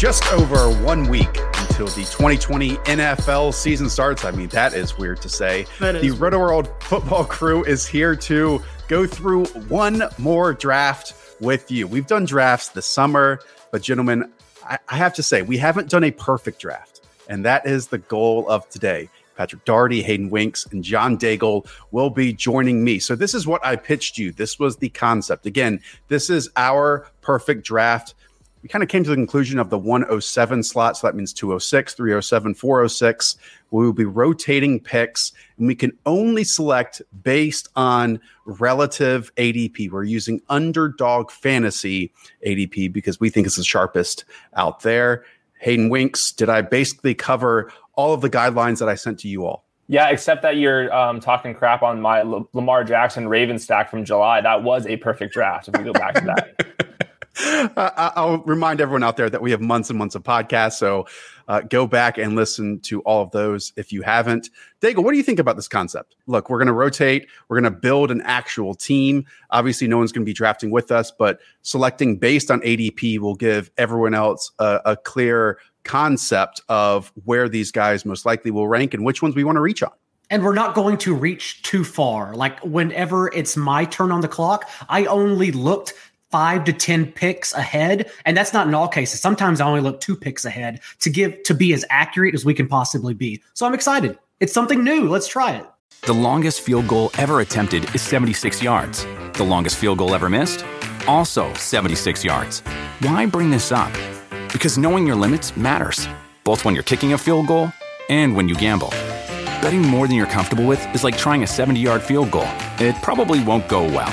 Just over one week until the 2020 NFL season starts, I mean, that is weird to say. The. Roto World football crew is here to go through one more draft with you. We've done drafts this summer, but gentlemen, I, I have to say, we haven't done a perfect draft. And that is the goal of today. Patrick Daugherty, Hayden Winks, and John Daigle will be joining me. So, this is what I pitched you. This was the concept. Again, this is our perfect draft we kind of came to the conclusion of the 107 slot. So that means 206, 307, 406. We will be rotating picks and we can only select based on relative ADP. We're using underdog fantasy ADP because we think it's the sharpest out there. Hayden Winks, did I basically cover all of the guidelines that I sent to you all? Yeah, except that you're um, talking crap on my L- Lamar Jackson Raven stack from July. That was a perfect draft. If we go back to that. I'll remind everyone out there that we have months and months of podcasts. So uh, go back and listen to all of those if you haven't. Daigle, what do you think about this concept? Look, we're going to rotate. We're going to build an actual team. Obviously, no one's going to be drafting with us, but selecting based on ADP will give everyone else a, a clear concept of where these guys most likely will rank and which ones we want to reach on. and we're not going to reach too far. Like whenever it's my turn on the clock, I only looked five to ten picks ahead, and that's not in all cases. Sometimes I only look two picks ahead to give to be as accurate as we can possibly be. So I'm excited. It's something new. Let's try it. The longest field goal ever attempted is 76 yards. The longest field goal ever missed? Also 76 yards. Why bring this up? Because knowing your limits matters, both when you're kicking a field goal and when you gamble. Betting more than you're comfortable with is like trying a 70 yard field goal. It probably won't go well.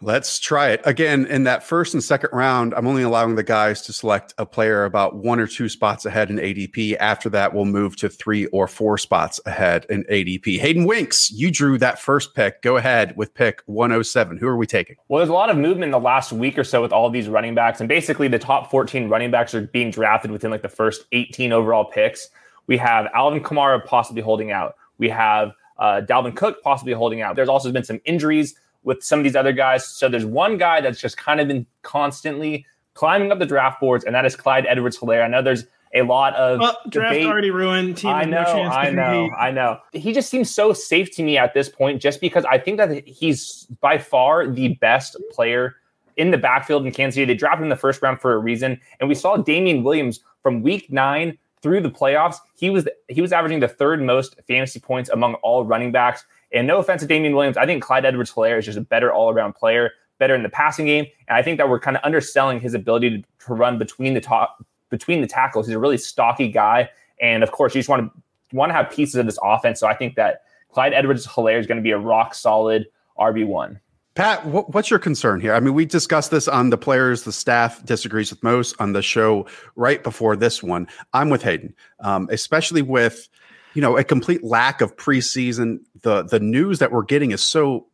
Let's try it again. In that first and second round, I'm only allowing the guys to select a player about one or two spots ahead in ADP. After that, we'll move to three or four spots ahead in ADP. Hayden Winks, you drew that first pick. Go ahead with pick 107. Who are we taking? Well, there's a lot of movement in the last week or so with all these running backs, and basically the top 14 running backs are being drafted within like the first 18 overall picks. We have Alvin Kamara possibly holding out. We have uh, Dalvin Cook possibly holding out. There's also been some injuries with some of these other guys. So there's one guy that's just kind of been constantly climbing up the draft boards, and that is Clyde Edwards Helaire. I know there's a lot of Well, draft debate. already ruined. Team I know, no I know, compete. I know. He just seems so safe to me at this point, just because I think that he's by far the best player in the backfield in Kansas City. They drafted him in the first round for a reason, and we saw Damien Williams from Week Nine through the playoffs. He was he was averaging the third most fantasy points among all running backs. And no offense to Damien Williams, I think Clyde Edwards Helaire is just a better all around player, better in the passing game, and I think that we're kind of underselling his ability to, to run between the top between the tackles. He's a really stocky guy, and of course, you just want to want to have pieces of this offense. So I think that Clyde Edwards Helaire is going to be a rock solid RB one. Pat, what's your concern here? I mean, we discussed this on the players, the staff disagrees with most on the show right before this one. I'm with Hayden, um, especially with you know a complete lack of preseason. The the news that we're getting is so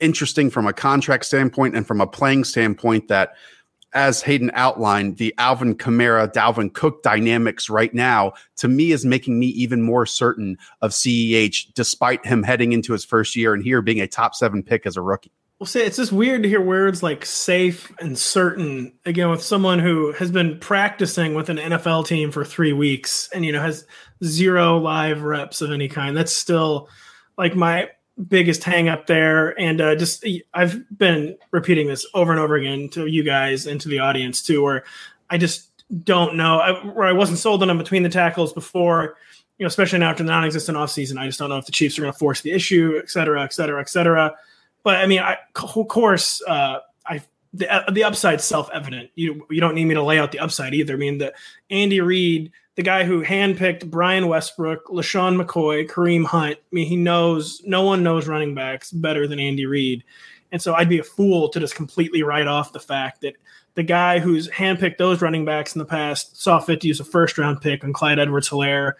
interesting from a contract standpoint and from a playing standpoint that as Hayden outlined, the Alvin Kamara, Dalvin Cook dynamics right now, to me, is making me even more certain of CEH, despite him heading into his first year and here being a top seven pick as a rookie. Well, say it's just weird to hear words like safe and certain again with someone who has been practicing with an NFL team for three weeks and you know has zero live reps of any kind. That's still like my biggest hang up there. And uh, just I've been repeating this over and over again to you guys and to the audience too, where I just don't know I, where I wasn't sold on them between the tackles before. You know, especially now after the non-existent offseason, I just don't know if the Chiefs are going to force the issue, et cetera, et cetera, et cetera. But I mean, I, of course, uh, I the uh, the upside's self evident. You you don't need me to lay out the upside either. I mean, the Andy Reid, the guy who handpicked Brian Westbrook, LeSean McCoy, Kareem Hunt. I mean, he knows no one knows running backs better than Andy Reid, and so I'd be a fool to just completely write off the fact that the guy who's handpicked those running backs in the past saw fit to use a first round pick on Clyde Edwards Helaire.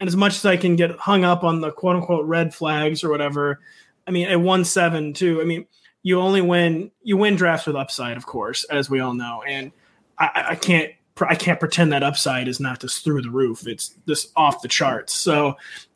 And as much as I can get hung up on the quote unquote red flags or whatever, I mean, at one seven too. I mean, you only win you win drafts with upside, of course, as we all know. And I, I can't I can't pretend that upside is not just through the roof. It's just off the charts. So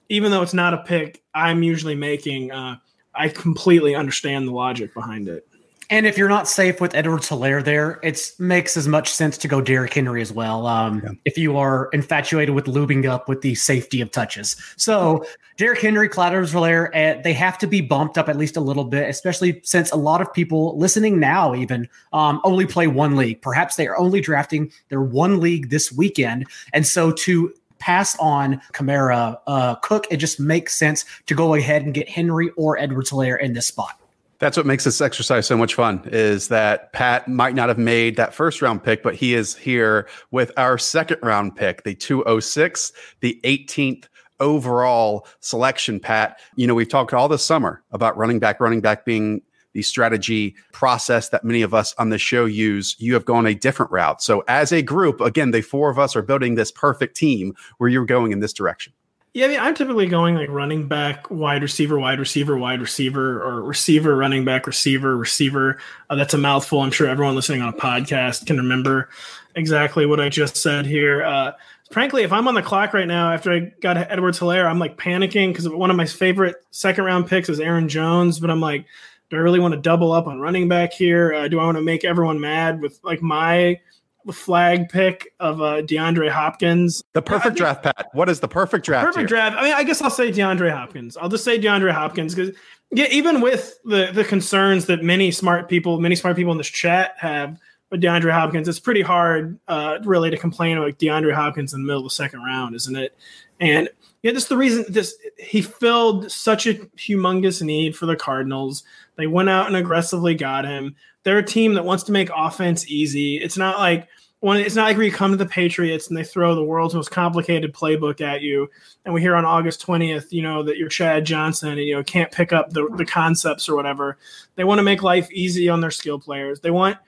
even though it's not a pick, I'm usually making. Uh, I completely understand the logic behind it. And if you're not safe with Edwards Helaire there, it makes as much sense to go Derrick Henry as well. Um, yeah. If you are infatuated with lubing up with the safety of touches. So Derrick Henry, Clyde Edwards Helaire, uh, they have to be bumped up at least a little bit, especially since a lot of people listening now even um, only play one league. Perhaps they are only drafting their one league this weekend. And so to pass on Kamara, uh, Cook, it just makes sense to go ahead and get Henry or Edwards Helaire in this spot. That's what makes this exercise so much fun is that Pat might not have made that first round pick, but he is here with our second round pick, the 206, the 18th overall selection, Pat. You know, we've talked all this summer about running back, running back being the strategy process that many of us on the show use. You have gone a different route. So, as a group, again, the four of us are building this perfect team where you're going in this direction. Yeah, I mean, I'm typically going like running back, wide receiver, wide receiver, wide receiver, or receiver, running back, receiver, receiver. Uh, that's a mouthful. I'm sure everyone listening on a podcast can remember exactly what I just said here. Uh, frankly, if I'm on the clock right now after I got Edwards Helaire, I'm like panicking because one of my favorite second round picks is Aaron Jones, but I'm like, do I really want to double up on running back here? Uh, do I want to make everyone mad with like my flag pick of uh, DeAndre Hopkins. The perfect draft, Pat. What is the perfect draft? Perfect here? draft. I mean, I guess I'll say DeAndre Hopkins. I'll just say DeAndre Hopkins because yeah, even with the the concerns that many smart people, many smart people in this chat have with DeAndre Hopkins, it's pretty hard uh, really to complain about DeAndre Hopkins in the middle of the second round, isn't it? And yeah, that's the reason. This he filled such a humongous need for the Cardinals. They went out and aggressively got him. They're a team that wants to make offense easy. It's not like when it's not like you come to the Patriots and they throw the world's most complicated playbook at you, and we hear on August twentieth, you know, that you're Chad Johnson and you know can't pick up the, the concepts or whatever. They want to make life easy on their skill players. They want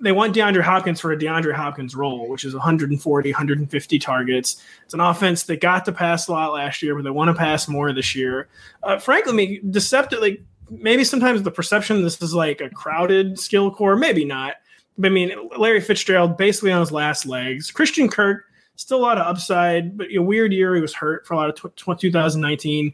they want DeAndre Hopkins for a DeAndre Hopkins role, which is 140, 150 targets. It's an offense that got to pass a lot last year, but they want to pass more this year. Uh, frankly, deceptively, maybe sometimes the perception this is like a crowded skill core, maybe not. But I mean, Larry Fitzgerald basically on his last legs. Christian Kirk still a lot of upside, but a weird year. He was hurt for a lot of tw- 2019.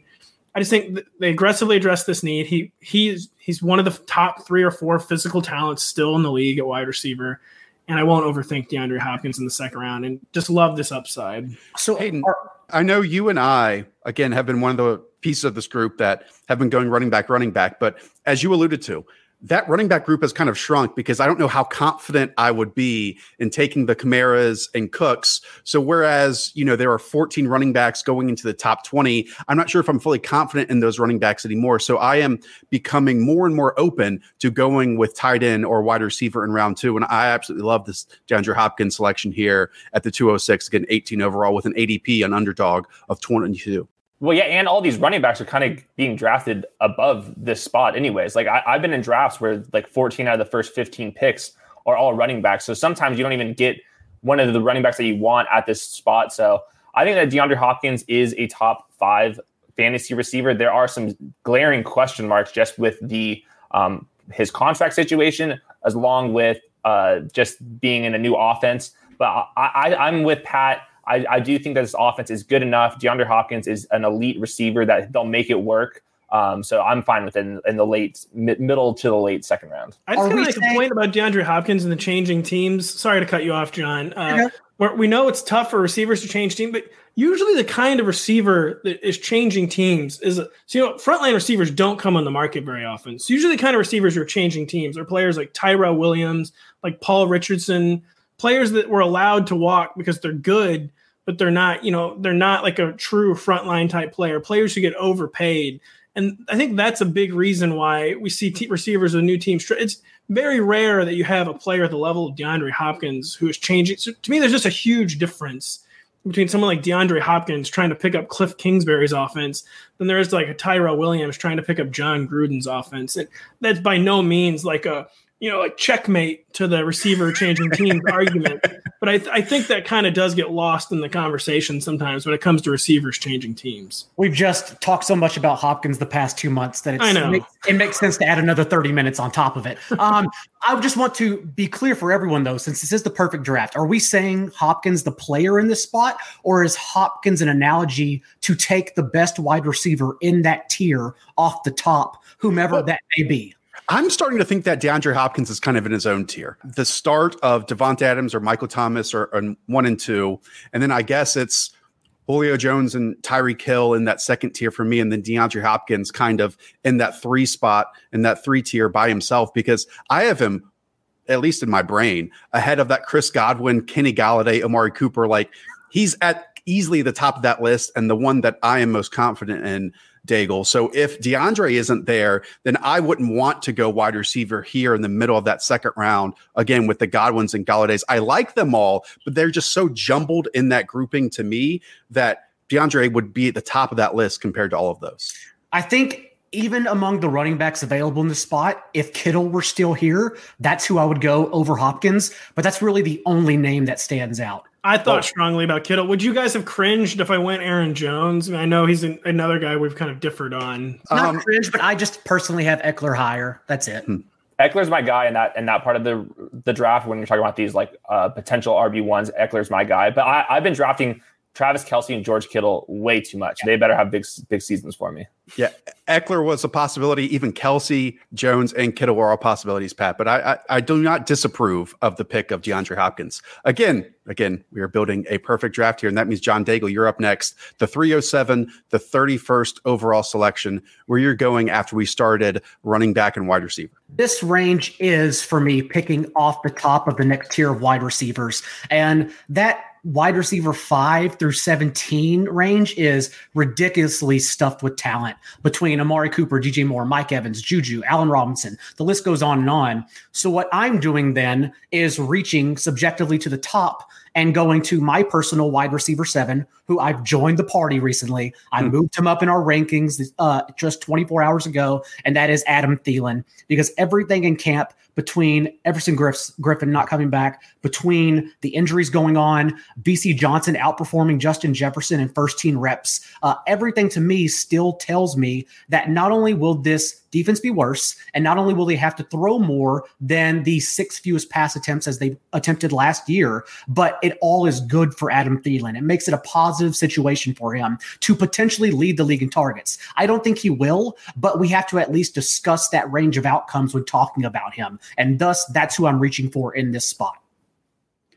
I just think they aggressively addressed this need. He he's he's one of the top three or four physical talents still in the league at wide receiver. And I won't overthink DeAndre Hopkins in the second round and just love this upside. So Hayden, I know you and I again have been one of the pieces of this group that have been going running back, running back. But as you alluded to, that running back group has kind of shrunk because I don't know how confident I would be in taking the Kamaras and Cooks. So whereas, you know, there are 14 running backs going into the top 20, I'm not sure if I'm fully confident in those running backs anymore. So I am becoming more and more open to going with tight end or wide receiver in round two. And I absolutely love this DeAndre Hopkins selection here at the 206, again, 18 overall with an ADP, an underdog of 22. Well, yeah, and all these running backs are kind of being drafted above this spot, anyways. Like I, have been in drafts where like 14 out of the first 15 picks are all running backs. So sometimes you don't even get one of the running backs that you want at this spot. So I think that DeAndre Hopkins is a top five fantasy receiver. There are some glaring question marks just with the um, his contract situation, as long with uh, just being in a new offense. But I, I, am with Pat. I, I do think that this offense is good enough. DeAndre Hopkins is an elite receiver that they'll make it work. Um, so I'm fine with it in, in the late mid, middle to the late second round. I just kind of complain about DeAndre Hopkins and the changing teams. Sorry to cut you off, John. Uh, we know it's tough for receivers to change team, but usually the kind of receiver that is changing teams is a, so you know frontline receivers don't come on the market very often. So usually the kind of receivers who are changing teams are players like Tyrell Williams, like Paul Richardson, players that were allowed to walk because they're good, but they're not you know they're not like a true frontline type player. Players who get overpaid, and I think that's a big reason why we see t- receivers with new teams. It's very rare that you have a player at the level of DeAndre Hopkins who is changing. So to me, there's just a huge difference between someone like DeAndre Hopkins trying to pick up Cliff Kingsbury's offense than there is like a Tyrell Williams trying to pick up Jon Gruden's offense. And that's by no means like a you know, like checkmate to the receiver changing teams argument. But I, th- I think that kind of does get lost in the conversation sometimes when it comes to receivers changing teams. We've just talked so much about Hopkins the past two months that I know. It, makes, it makes sense to add another 30 minutes on top of it. Um, I just want to be clear for everyone, though, since this is the perfect draft. Are we saying Hopkins the player in this spot, or is Hopkins an analogy to take the best wide receiver in that tier off the top, whomever well, that may be? I'm starting to think that DeAndre Hopkins is kind of in his own tier. The start of Davante Adams or Michael Thomas or, one and two, and then I guess it's Julio Jones and Tyreek Hill in that second tier for me, and then DeAndre Hopkins kind of in that three spot in that three tier by himself because I have him at least in my brain ahead of that Chris Godwin, Kenny Golladay, Amari Cooper. Like he's at easily the top of that list and the one that I am most confident in Daigle. So if DeAndre isn't there, then I wouldn't want to go wide receiver here in the middle of that second round again with the Godwins and Golladays. I like them all, but they're just so jumbled in that grouping to me that DeAndre would be at the top of that list compared to all of those. I think even among the running backs available in the spot, if Kittle were still here, that's who I would go over Hopkins. But that's really the only name that stands out. I thought oh. strongly about Kittle. Would you guys have cringed if I went Aaron Jones? I, know he's an, another guy we've kind of differed on. Not um, cringe, but I just personally have Ekeler higher. That's it. Hmm. Ekeler's my guy in that in that part of the the draft when you're talking about these like uh, potential RB ones. Ekeler's my guy, but I, I've been drafting Travis Kelce and George Kittle way too much. They better have big big seasons for me. Yeah, Ekeler was a possibility. Even Kelce, Jones, and Kittle were all possibilities, Pat. But I, I, I do not disapprove of the pick of DeAndre Hopkins. Again, again, we are building a perfect draft here, and that means John Daigle, you're up next. The 307, the 31st overall selection, where you're going after we started running back and wide receiver. This range is for me picking off the top of the next tier of wide receivers, and that wide receiver five through 17 range is ridiculously stuffed with talent between Amari Cooper, DJ Moore, Mike Evans, Juju, Allen Robinson. The list goes on and on. So, what I'm doing then is reaching subjectively to the top and going to my personal wide receiver seven, who I've joined the party recently. I hmm. moved him up in our rankings uh, just 24 hours ago, and that is Adam Thielen because everything in camp between Everson Griffen not coming back, between the injuries going on, Bisi Johnson outperforming Justin Jefferson in first team reps. Uh, everything to me still tells me that not only will this defense be worse, and not only will they have to throw more than the six fewest pass attempts as they attempted last year, but it all is good for Adam Thielen. It makes it a positive situation for him to potentially lead the league in targets. I don't think he will, but we have to at least discuss that range of outcomes when talking about him. And thus, that's who I'm reaching for in this spot.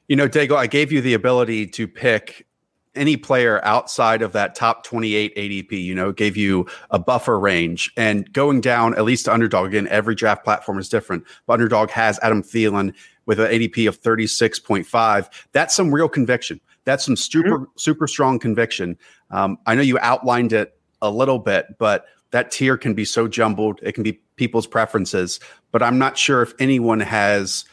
You know, Daigle, I gave you the ability to pick any player outside of that top 28 ADP, you know, gave you a buffer range and going down at least to underdog. Again, every draft platform is different, but underdog has Adam Thielen with an ADP of 36.5. That's some real conviction. That's some super, mm-hmm. super strong conviction. Um, I know you outlined it a little bit, but that tier can be so jumbled. It can be people's preferences, but I'm not sure if anyone has,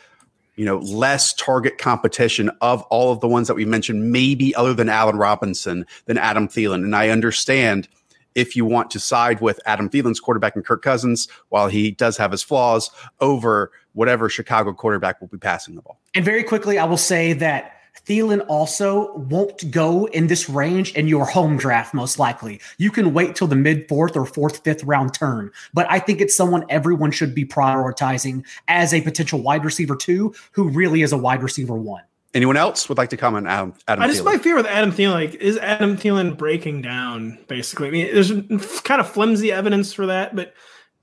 you know, less target competition of all of the ones that we mentioned, maybe other than Allen Robinson than Adam Thielen. And I understand if you want to side with Adam Thielen's quarterback and Kirk Cousins, while he does have his flaws, over whatever Chicago quarterback will be passing the ball. And very quickly, I will say that Thielen also won't go in this range in your home draft, most likely. You can wait till the mid fourth or fourth, fifth round turn. But I think it's someone everyone should be prioritizing as a potential wide receiver two who really is a wide receiver one. Anyone else would like to comment? Adam, Adam I just Thielen? my fear with Adam Thielen, like, is Adam Thielen breaking down? Basically, I mean, there's kind of flimsy evidence for that, but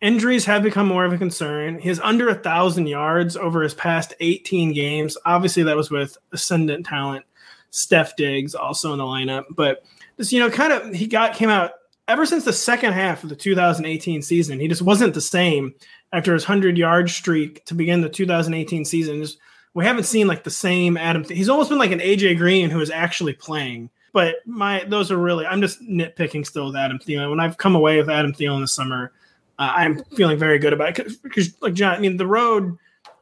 injuries have become more of a concern. He's under a thousand yards over his past 18 games. Obviously, that was with ascendant talent, Stef Diggs also in the lineup, but just you know, kind of he got came out ever since the second half of the 2018 season. He just wasn't the same after his hundred yard streak to begin the 2018 season. Just we haven't seen like the same Adam. He's almost been like an AJ Green who is actually playing. But my those are really I'm just nitpicking still with Adam Thielen. When I've come away with Adam Thielen this summer, uh, I'm feeling very good about it because like John, I mean the road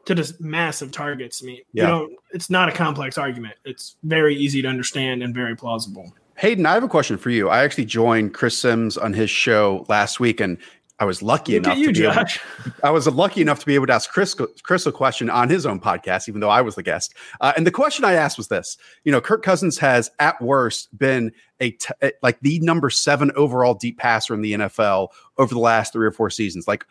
to just massive targets. I mean, Yeah. you don't. It's not a complex argument. It's very easy to understand and very plausible. Hayden, I have a question for you. I actually joined Chris Sims on his show last week, and I was lucky Look enough you, to be able- Josh. I was lucky enough to be able to ask Chris Chris a question on his own podcast, even though I was the guest. Uh, and the question I asked was this: You know, Kirk Cousins has at worst been a t- like the number seven overall deep passer in the NFL over the last three or four seasons. Like,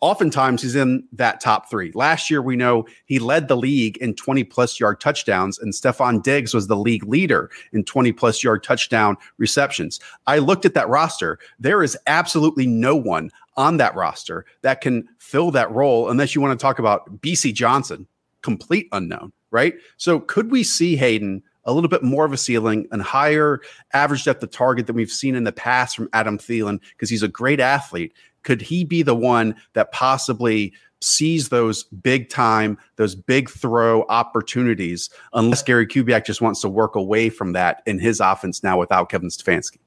oftentimes he's in that top three. Last year, we know he led the league in 20 plus yard touchdowns, and Stefon Diggs was the league leader in 20 plus yard touchdown receptions. I looked at that roster. There is absolutely no one on that roster that can fill that role unless you want to talk about Bisi Johnson, complete unknown, right? So could we see Hayden a little bit more of a ceiling and higher average depth of target than we've seen in the past from Adam Thielen because he's a great athlete? Could he be the one that possibly sees those big time, those big throw opportunities, unless Gary Kubiak just wants to work away from that in his offense now without Kevin Stefanski?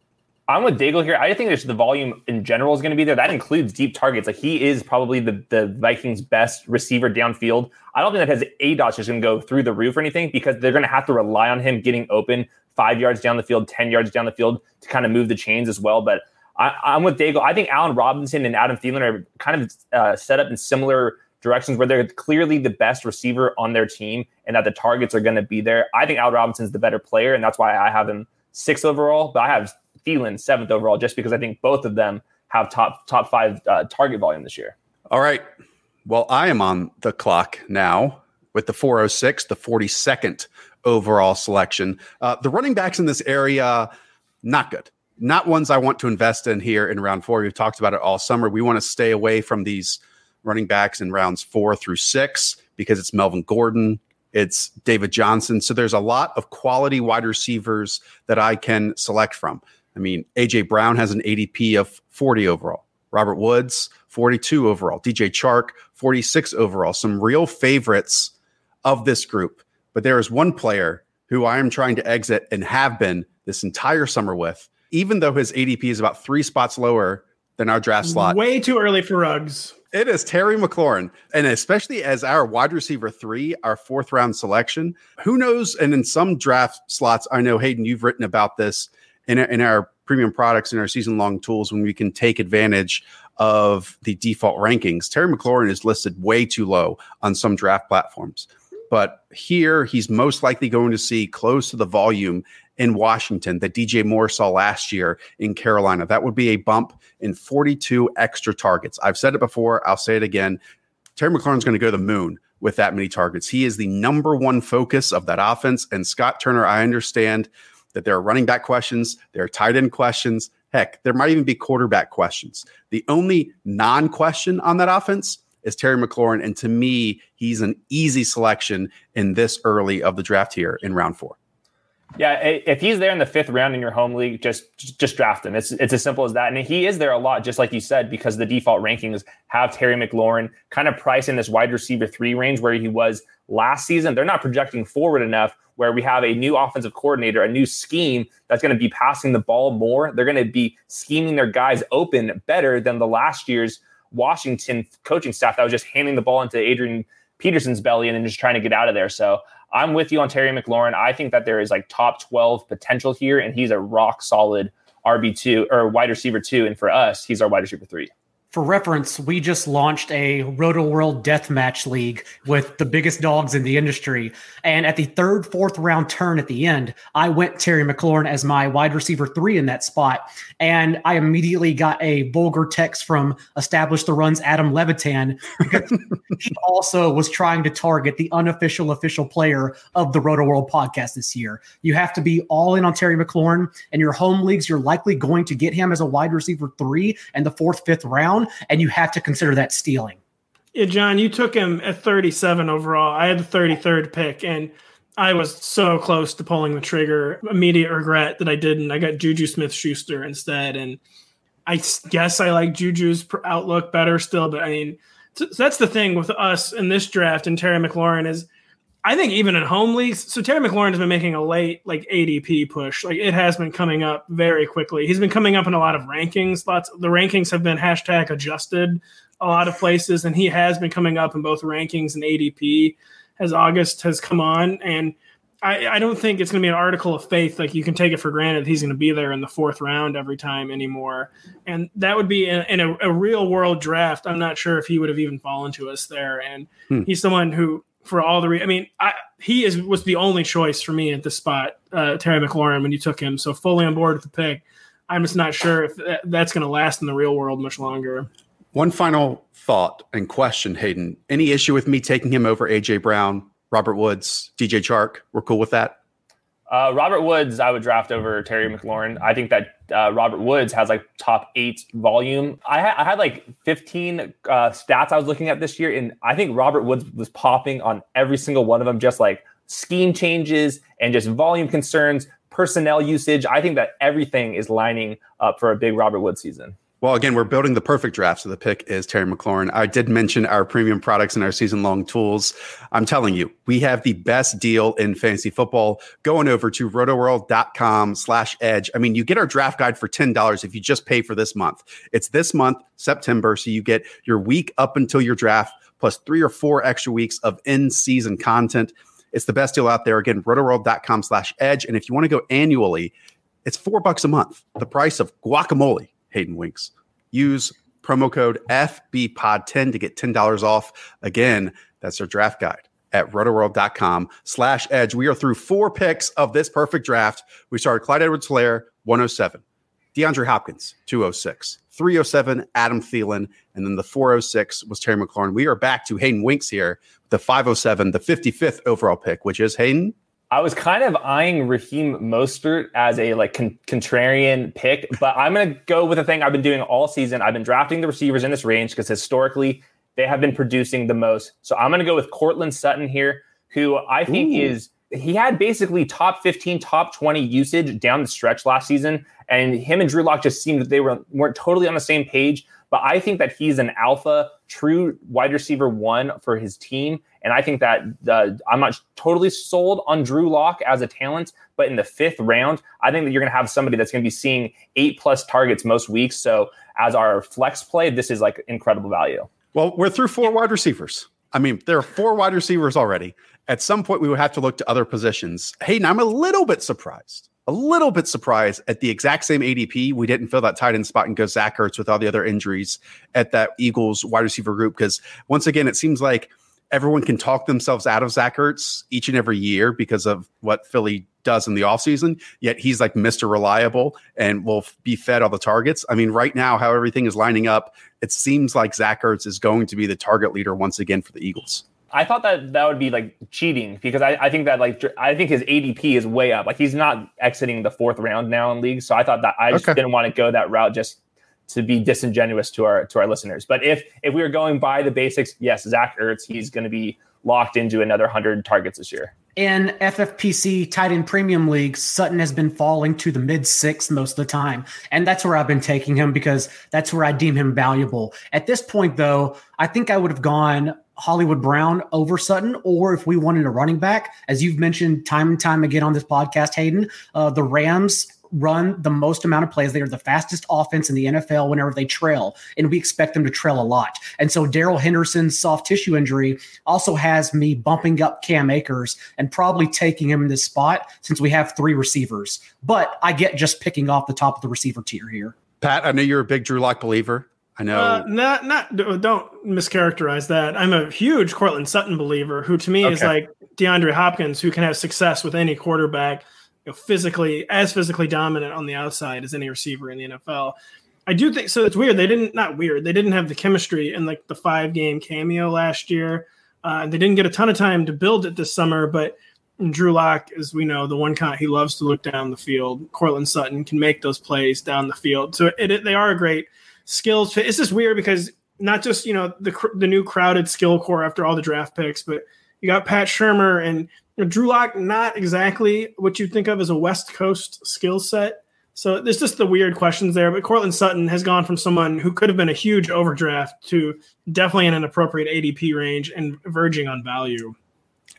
I'm with Daigle here. I think there's the volume in general is going to be there. That includes deep targets. Like he is probably the, the Vikings' best receiver downfield. I don't think that his A dots is going to go through the roof or anything because they're going to have to rely on him getting open five yards down the field, 10 yards down the field to kind of move the chains as well. But I, I'm with Daigle. I think Allen Robinson and Adam Thielen are kind of uh, set up in similar directions where they're clearly the best receiver on their team and that the targets are going to be there. I think Allen Robinson's the better player, and that's why I have him six overall. But I have Thielen seventh overall just because I think both of them have top top five uh, target volume this year. All right. Well, I am on the clock now with the 406, the 42nd overall selection. Uh, the running backs in this area, not good. Not ones I want to invest in here in round four. We've talked about it all summer. We want to stay away from these running backs in rounds four through six because it's Melvin Gordon, it's David Johnson. So there's a lot of quality wide receivers that I can select from. I mean, AJ Brown has an ADP of 40 overall. Robert Woods, 42 overall. DJ Chark, 46 overall. Some real favorites of this group. But there is one player who I am trying to exit and have been this entire summer with, even though his ADP is about three spots lower than our draft slot. Way too early for rugs. It is Terry McLaurin. And especially as our wide receiver three, our fourth round selection, who knows? And in some draft slots, I know Hayden, you've written about this in, in our premium products and our season long tools when we can take advantage of the default rankings. Terry McLaurin is listed way too low on some draft platforms. But here, he's most likely going to see close to the volume in Washington that DJ Moore saw last year in Carolina. That would be a bump in 42 extra targets. I've said it before, I'll say it again. Terry McLaurin's going to go to the moon with that many targets. He is the number one focus of that offense. And Scott Turner, I understand that there are running back questions, there are tight end questions. Heck, there might even be quarterback questions. The only non question on that offense is Terry McLaurin. And to me, he's an easy selection in this early of the draft here in round four. Yeah, if he's there in the fifth round in your home league, just just draft him. It's it's as simple as that. And he is there a lot, just like you said, because the default rankings have Terry McLaurin kind of priced in this wide receiver three range where he was last season. They're not projecting forward enough where we have a new offensive coordinator, a new scheme that's going to be passing the ball more. They're going to be scheming their guys open better than the last year's Washington coaching staff that was just handing the ball into Adrian Peterson's belly and then just trying to get out of there. So I'm with you on Terry McLaurin. I think that there is like top 12 potential here, and he's a rock solid RB2 or wide receiver two. And for us, he's our wide receiver three. For reference, we just launched a Roto World Deathmatch League with the biggest dogs in the industry. And at the third, fourth round turn at the end, I went Terry McLaurin as my wide receiver three in that spot. And I immediately got a vulgar text from Establish the Runs Adam Levitan because he also was trying to target the unofficial official player of the Roto World podcast this year. You have to be all in on Terry McLaurin. And your home leagues, you're likely going to get him as a wide receiver three and the fourth, fifth round and you have to consider that stealing. Yeah, John, you took him at 37 overall. I had the 33rd pick, and I was so close to pulling the trigger. Immediate regret that I didn't. I got Juju Smith Schuster instead. And I guess I like Juju's outlook better still. But I mean, so that's the thing with us in this draft and Terry McLaurin is I think even in home leagues, so Terry McLaurin has been making a late like ADP push. Like it has been coming up very quickly. He's been coming up in a lot of rankings. Lots the rankings have been hashtag adjusted a lot of places, and he has been coming up in both rankings and ADP as August has come on. And I, I don't think it's going to be an article of faith. Like you can take it for granted he's going to be there in the fourth round every time anymore. And that would be in, in a, a, real world draft. I'm not sure if he would have even fallen to us there. And hmm. he's someone who for all the re- I mean, I, he is was the only choice for me at the spot, uh, Terry McLaurin when you took him. So fully on board with the pick. I'm just not sure if that, that's going to last in the real world much longer. One final thought and question, Hayden. Any issue with me taking him over AJ Brown, Robert Woods, DJ Chark? We're cool with that. Uh, Robert Woods, I would draft over Terry McLaurin. I think that uh, Robert Woods has like top eight volume. I, ha- I had like 15 uh, stats I was looking at this year, and I think Robert Woods was popping on every single one of them, just like scheme changes and just volume concerns, personnel usage. I think that everything is lining up for a big Robert Woods season. Well, again, we're building the perfect draft. So the pick is Terry McLaurin. I did mention our premium products and our season long tools. I'm telling you, we have the best deal in fantasy football. Going over to rotoworld.com slash edge. I mean, you get our draft guide for $10 if you just pay for this month. It's this month, September. So you get your week up until your draft plus three or four extra weeks of in season content. It's the best deal out there. Again, rotoworld.com slash edge. And if you want to go annually, it's four bucks a month, the price of guacamole Hayden Winks. Use promo code FBPOD10 to get $10 off. Again, that's our draft guide at rotoworld.com slash edge. We are through four picks of this perfect draft. We started Clyde Edwards Helaire, 107, DeAndre Hopkins, 206, 307, Adam Thielen, and then the 406 was Terry McLaurin. We are back to Hayden Winks here, the 507, the 55th overall pick, which is Hayden. I was kind of eyeing Raheem Mostert as a like con- contrarian pick, but I'm going to go with the thing I've been doing all season. I've been drafting the receivers in this range because historically they have been producing the most. So I'm going to go with Courtland Sutton here, who I think Ooh. is he had basically top 15, top 20 usage down the stretch last season, and him and Drew Lock just seemed that they were weren't totally on the same page. But I think that he's an alpha, true wide receiver one for his team. And I think that uh, I'm not totally sold on Drew Lock as a talent, but in the fifth round, I think that you're going to have somebody that's going to be seeing eight plus targets most weeks. So as our flex play, this is like incredible value. Well, we're through four wide receivers. I mean, there are four wide receivers already. At some point, we would have to look to other positions. Hey, Hayden, I'm a little bit surprised a little bit surprised at the exact same ADP. We didn't fill that tight end spot and go Zach Ertz with all the other injuries at that Eagles wide receiver group. Because once again, it seems like everyone can talk themselves out of Zach Ertz each and every year because of what Philly does in the offseason. Yet he's like Mr. Reliable and will be fed all the targets. I mean, right now, how everything is lining up, it seems like Zach Ertz is going to be the target leader once again for the Eagles. I thought that that would be like cheating because I, I think that like I think his ADP is way up. Like he's not exiting the fourth round now in league, so I thought that I just okay. didn't want to go that route just to be disingenuous to our to our listeners. But if if we were going by the basics, yes, Zach Ertz, he's going to be locked into another hundred targets this year. In FFPC tight end premium leagues, Sutton has been falling to the mid six most of the time. And that's where I've been taking him because that's where I deem him valuable. At this point, though, I think I would have gone Hollywood Brown over Sutton, or if we wanted a running back, as you've mentioned time and time again on this podcast, Hayden, uh, the Rams run the most amount of plays. They are the fastest offense in the NFL whenever they trail, and we expect them to trail a lot. And so Darrell Henderson's soft tissue injury also has me bumping up Cam Akers and probably taking him in this spot since we have three receivers. But I get just picking off the top of the receiver tier here. Pat, I know you're a big Drew Lock believer. I know. Uh, not not don't mischaracterize that. I'm a huge Courtland Sutton believer, who to me okay. is like DeAndre Hopkins, who can have success with any quarterback, you know, physically as physically dominant on the outside as any receiver in the NFL. I do think so. It's weird. They didn't not weird. They didn't have the chemistry in like the five game cameo last year. Uh, they didn't get a ton of time to build it this summer, but Drew Lock, as we know, the one he loves to look down the field. Courtland Sutton can make those plays down the field, so it, it, they are a great skills fit. It's just weird because not just you know the the new crowded skill core after all the draft picks, but you got Pat Shurmur and you know, Drew Lock, not exactly what you think of as a West Coast skill set. So there's just the weird questions there. But Courtland Sutton has gone from someone who could have been a huge overdraft to definitely in an appropriate ADP range and verging on value.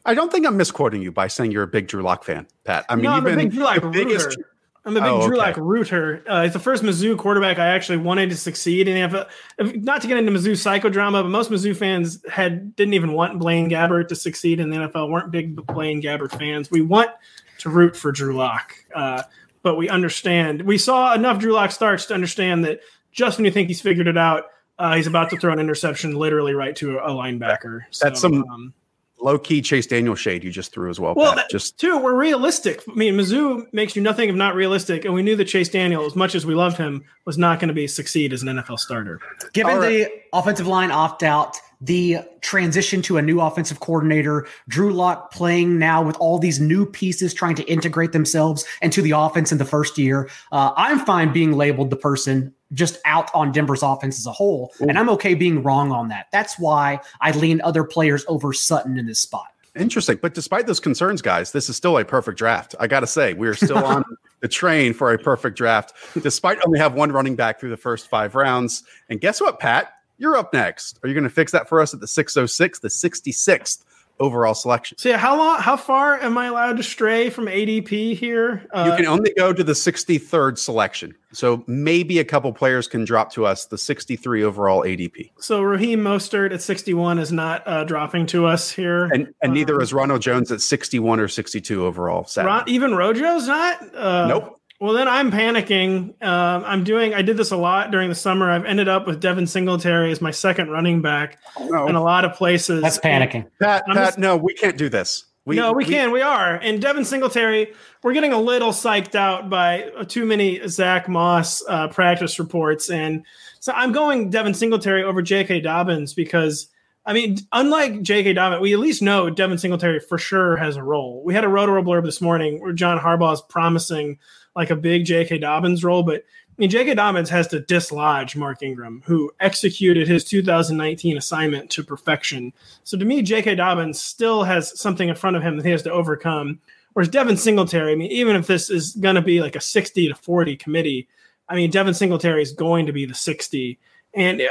I don't think I'm misquoting you by saying you're a big Drew Lock fan, Pat. I mean, no, you've I'm been Drew Lock the biggest. I'm a big oh, Drew Lock rooter. Uh, he's the first Mizzou quarterback I actually wanted to succeed in the NFL. Not to get into Mizzou psychodrama, but most Mizzou fans had didn't even want Blaine Gabbert to succeed in the NFL. weren't big Blaine Gabbert fans. We want to root for Drew Lock, uh, but we understand. We saw enough Drew Lock starts to understand that just when you think he's figured it out, uh, he's about to throw an interception literally right to a, linebacker. That's so, some. Um, low key Chase Daniel shade you just threw as well. Well, that, just too, we're realistic. I mean, Mizzou makes you nothing if not realistic, and we knew that Chase Daniel, as much as we loved him, was not going to be succeed as an NFL starter. Given right. the offensive line opt out, the transition to a new offensive coordinator, Drew Lock playing now with all these new pieces trying to integrate themselves into the offense in the first year. Uh, I'm fine being labeled the person just out on Denver's offense as a whole. Ooh. And I'm okay being wrong on that. That's why I lean other players over Sutton in this spot. Interesting. But despite those concerns, guys, this is still a perfect draft. I got to say, we are still on the train for a perfect draft, despite only have one running back through the first five rounds. And guess what, Pat? You're up next. Are you going to fix that for us at the 606, the 66th overall selection. So yeah, how long, how far am I allowed to stray from ADP here? Uh, you can only go to the 63rd selection. So maybe a couple players can drop to us the 63 overall ADP. So Raheem Mostert at 61 is not uh, dropping to us here, and and neither um, is Ronald Jones at 61 or 62 overall. Ron, even Rojo's not. Uh, nope. Well, then I'm panicking. Uh, I'm doing. I did this a lot during the summer. I've ended up with Devin Singletary as my second running back oh, in a lot of places. That's panicking. Pat, Pat, just, no, we can't do this. We, no, we, we, can. We are. And Devin Singletary, we're getting a little psyched out by too many Zach Moss uh, practice reports, and so I'm going Devin Singletary over J.K. Dobbins because. I mean, unlike J.K. Dobbins, we at least know Devin Singletary for sure has a role. We had a Roto blurb this morning where John Harbaugh is promising like a big J.K. Dobbins role, but I mean, J.K. Dobbins has to dislodge Mark Ingram, who executed his 2019 assignment to perfection. So to me, J.K. Dobbins still has something in front of him that he has to overcome. Whereas Devin Singletary, I mean, even if this is going to be like a 60 to 40 committee, I mean, Devin Singletary is going to be the 60. And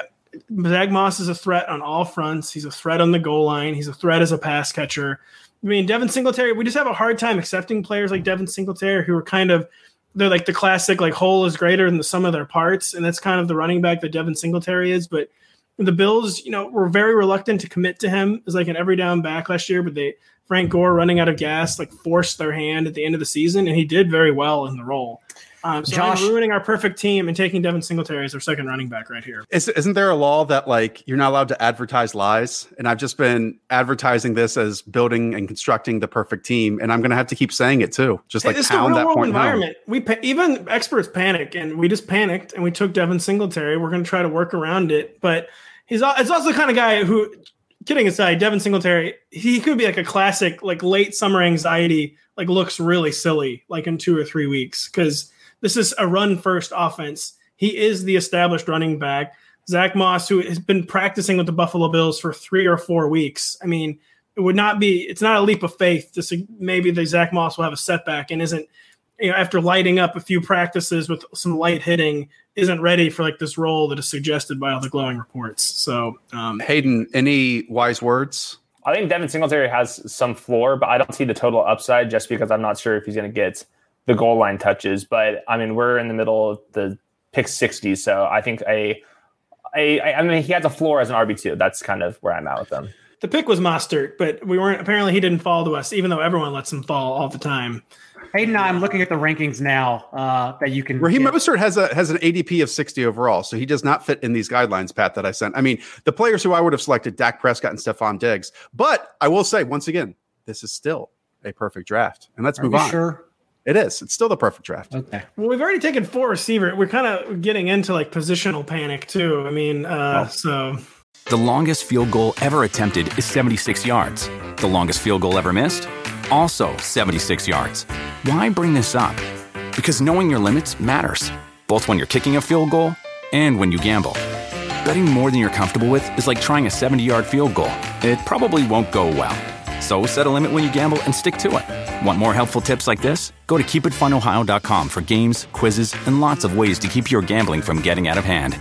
Zach Moss is a threat on all fronts. He's a threat on the goal line. He's a threat as a pass catcher. I mean, Devin Singletary, we just have a hard time accepting players like Devin Singletary who are kind of – they're like the classic like whole is greater than the sum of their parts, and that's kind of the running back that Devin Singletary is. But the Bills, you know, were very reluctant to commit to him as like an every down back last year, but they Frank Gore running out of gas like forced their hand at the end of the season, and he did very well in the role. Um, so Josh, I'm ruining our perfect team and taking Devin Singletary as our second running back right here. Is, isn't there a law that like you're not allowed to advertise lies? And I've just been advertising this as building and constructing the perfect team, and I'm going to have to keep saying it too. Just like it's pound that point environment. Home. We pa- even experts panic, and we just panicked and we took Devin Singletary. We're going to try to work around it, but he's it's also the kind of guy who. Kidding aside, Devin Singletary, he could be like a classic, like late summer anxiety, like looks really silly, like in two or three weeks, because this is a run first offense. He is the established running back. Zach Moss, who has been practicing with the Buffalo Bills for three or four weeks. I mean, it would not be, it's not a leap of faith to see maybe the Zach Moss will have a setback and isn't, you know, after lighting up a few practices with some light hitting, isn't ready for like this role that is suggested by all the glowing reports. So, um, Hayden, any wise words? I think Devin Singletary has some floor, but I don't see the total upside just because I'm not sure if he's going to get the goal line touches. But I mean, we're in the middle of the pick 60, so I think a, a I mean, he has a floor as an RB two. That's kind of where I'm at with them. the pick was Mostert, but we weren't. Apparently, he didn't fall to us, even though everyone lets him fall all the time. Hayden, I'm looking at the rankings now uh, that you can. Raheem Mostert has a has an ADP of 60 overall, so he does not fit in these guidelines, Pat, that I sent. I mean, the players who I would have selected, Dak Prescott and Stefon Diggs. But I will say once again, this is still a perfect draft. And let's Are move on. Sure. It is. It's still the perfect draft. Okay. Well, we've already taken four receiver. We're kind of getting into like positional panic too. I mean, uh, so The longest field goal ever attempted is 76 yards. The longest field goal ever missed? Also 76 yards. Why bring this up? Because knowing your limits matters, both when you're kicking a field goal and when you gamble. Betting more than you're comfortable with is like trying a 70 yard field goal, it probably won't go well. So set a limit when you gamble and stick to it. Want more helpful tips like this? Go to keepitfunohio.com for games, quizzes, and lots of ways to keep your gambling from getting out of hand.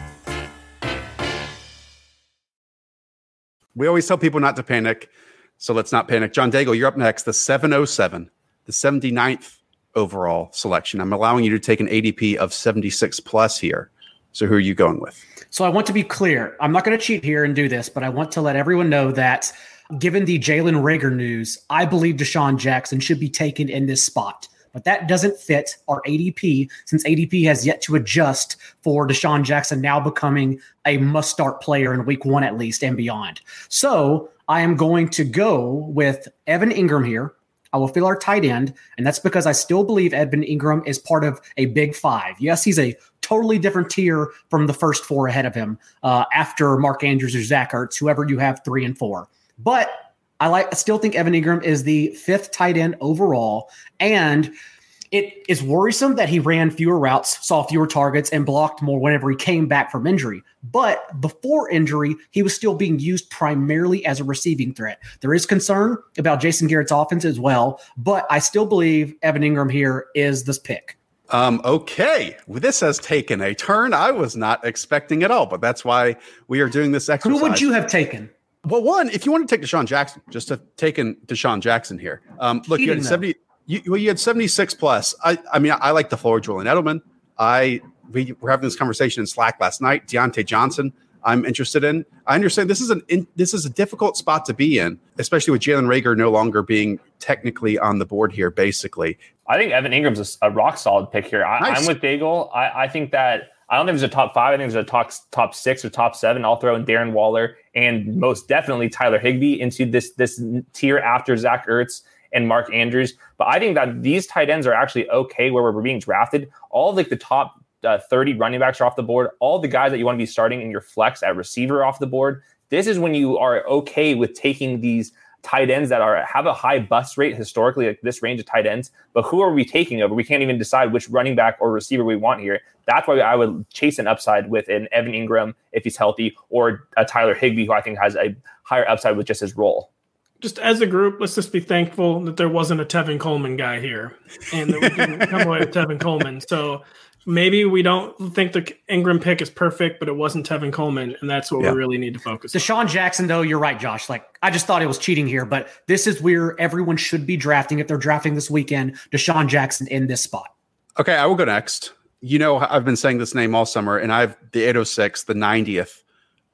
We always tell people not to panic, so let's not panic. John Daigle, you're up next. The 707, the 79th overall selection. I'm allowing you to take an ADP of 76 plus here. So who are you going with? So I want to be clear. I'm not going to cheat here and do this, but I want to let everyone know that given the Jalen Reagor news, I believe DeSean Jackson should be taken in this spot. But that doesn't fit our ADP since ADP has yet to adjust for DeSean Jackson now becoming a must start player in week one at least and beyond. So I am going to go with Evan Engram here. I will fill our tight end, and that's because I still believe Evan Engram is part of a big five. Yes, he's a totally different tier from the first four ahead of him uh, after Mark Andrews or Zach Ertz, whoever you have three and four. But I like, I still think Evan Engram is the fifth tight end overall, and it is worrisome that he ran fewer routes, saw fewer targets, and blocked more whenever he came back from injury. But before injury, he was still being used primarily as a receiving threat. There is concern about Jason Garrett's offense as well, but I still believe Evan Engram here is this pick. Um, okay, well, this has taken a turn I was not expecting at all, but that's why we are doing this exercise. Who would you have taken? Well, one, if you want to take DeSean Jackson, just have taken DeSean Jackson here. Um, look, you had 70, you, well, you had 76 plus. I, I mean, I like the floor, Julian Edelman. I, we were having this conversation in Slack last night. Diontae Johnson, I'm interested in. I understand this is an in, this is a difficult spot to be in, especially with Jalen Reagor no longer being technically on the board here. Basically, I think Evan Engram's a, a rock solid pick here. I, Nice. I'm with Daigle. I, I think that I don't think there's a top five. I think there's a top top six or top seven. I'll throw in Darren Waller and most definitely Tyler Higbee into this this tier after Zach Ertz and Mark Andrews. But I think that these tight ends are actually okay where we're being drafted. All like the top uh, 30 running backs are off the board. All the guys that you want to be starting in your flex at receiver off the board. This is when you are okay with taking these tight ends that are have a high bust rate historically, like this range of tight ends. But who are we taking over? We can't even decide which running back or receiver we want here. That's why I would chase an upside with an Evan Engram if he's healthy, or a Tyler Higbee who I think has a higher upside with just his role. just as a group, let's just be thankful that there wasn't a Tevin Coleman guy here, and that we didn't come away with Tevin Coleman. So maybe we don't think the Engram pick is perfect, but it wasn't Tevin Coleman, and that's what Yeah. we really need to focus. on. DeSean Jackson, though, you're right, Josh. Like, I just thought it was cheating here, but this is where everyone should be drafting if they're drafting this weekend. DeSean Jackson in this spot. Okay, I will go next. You know, I've been saying this name all summer, and I've the 806, the 90th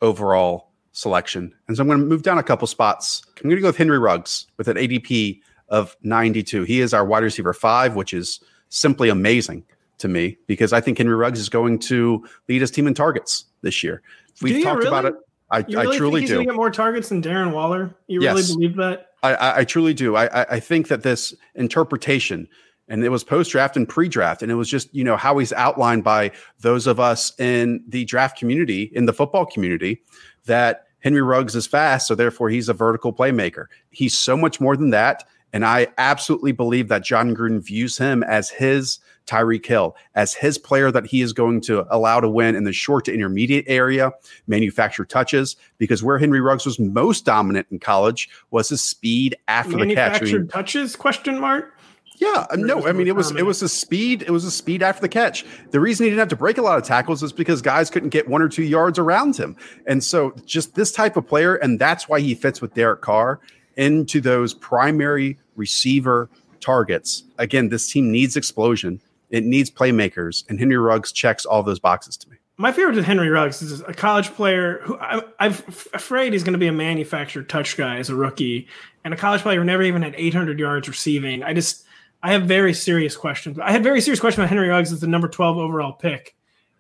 overall selection. And so I'm going to move down a couple spots. I'm going to go with Henry Ruggs with an ADP of 92. He is our wide receiver five, which is simply amazing to me because I think Henry Ruggs is going to lead his team in targets this year. We've talked about it. I, You I truly think he's do. get more targets than Darren Waller? You Yes. really believe that? I, I, I truly do. I, I, I think that this interpretation, and it was post draft and pre draft, and it was just you know how he's outlined by those of us in the draft community, in the football community, that Henry Ruggs is fast, so therefore he's a vertical playmaker. He's so much more than that, and I absolutely believe that Jon Gruden views him as his Tyreek Hill, as his player that he is going to allow to win in the short to intermediate area, manufacture touches, because where Henry Ruggs was most dominant in college was his speed after the catch. I Manufactured mean, touches? Question mark. yeah, uh, no, I mean it was it was the speed, it was the speed after the catch. The reason he didn't have to break a lot of tackles is because guys couldn't get one or two yards around him. And so just this type of player, and that's why he fits with Derek Carr into those primary receiver targets. Again, this team needs explosion. It needs playmakers, and Henry Ruggs checks all those boxes to me. my favorite is Henry Ruggs. Is a college player who I, I'm afraid he's going to be a manufactured touch guy as a rookie, and a college player who never even had 800 yards receiving. I just I have very serious questions. I had very serious questions about Henry Ruggs as the number 12 overall pick.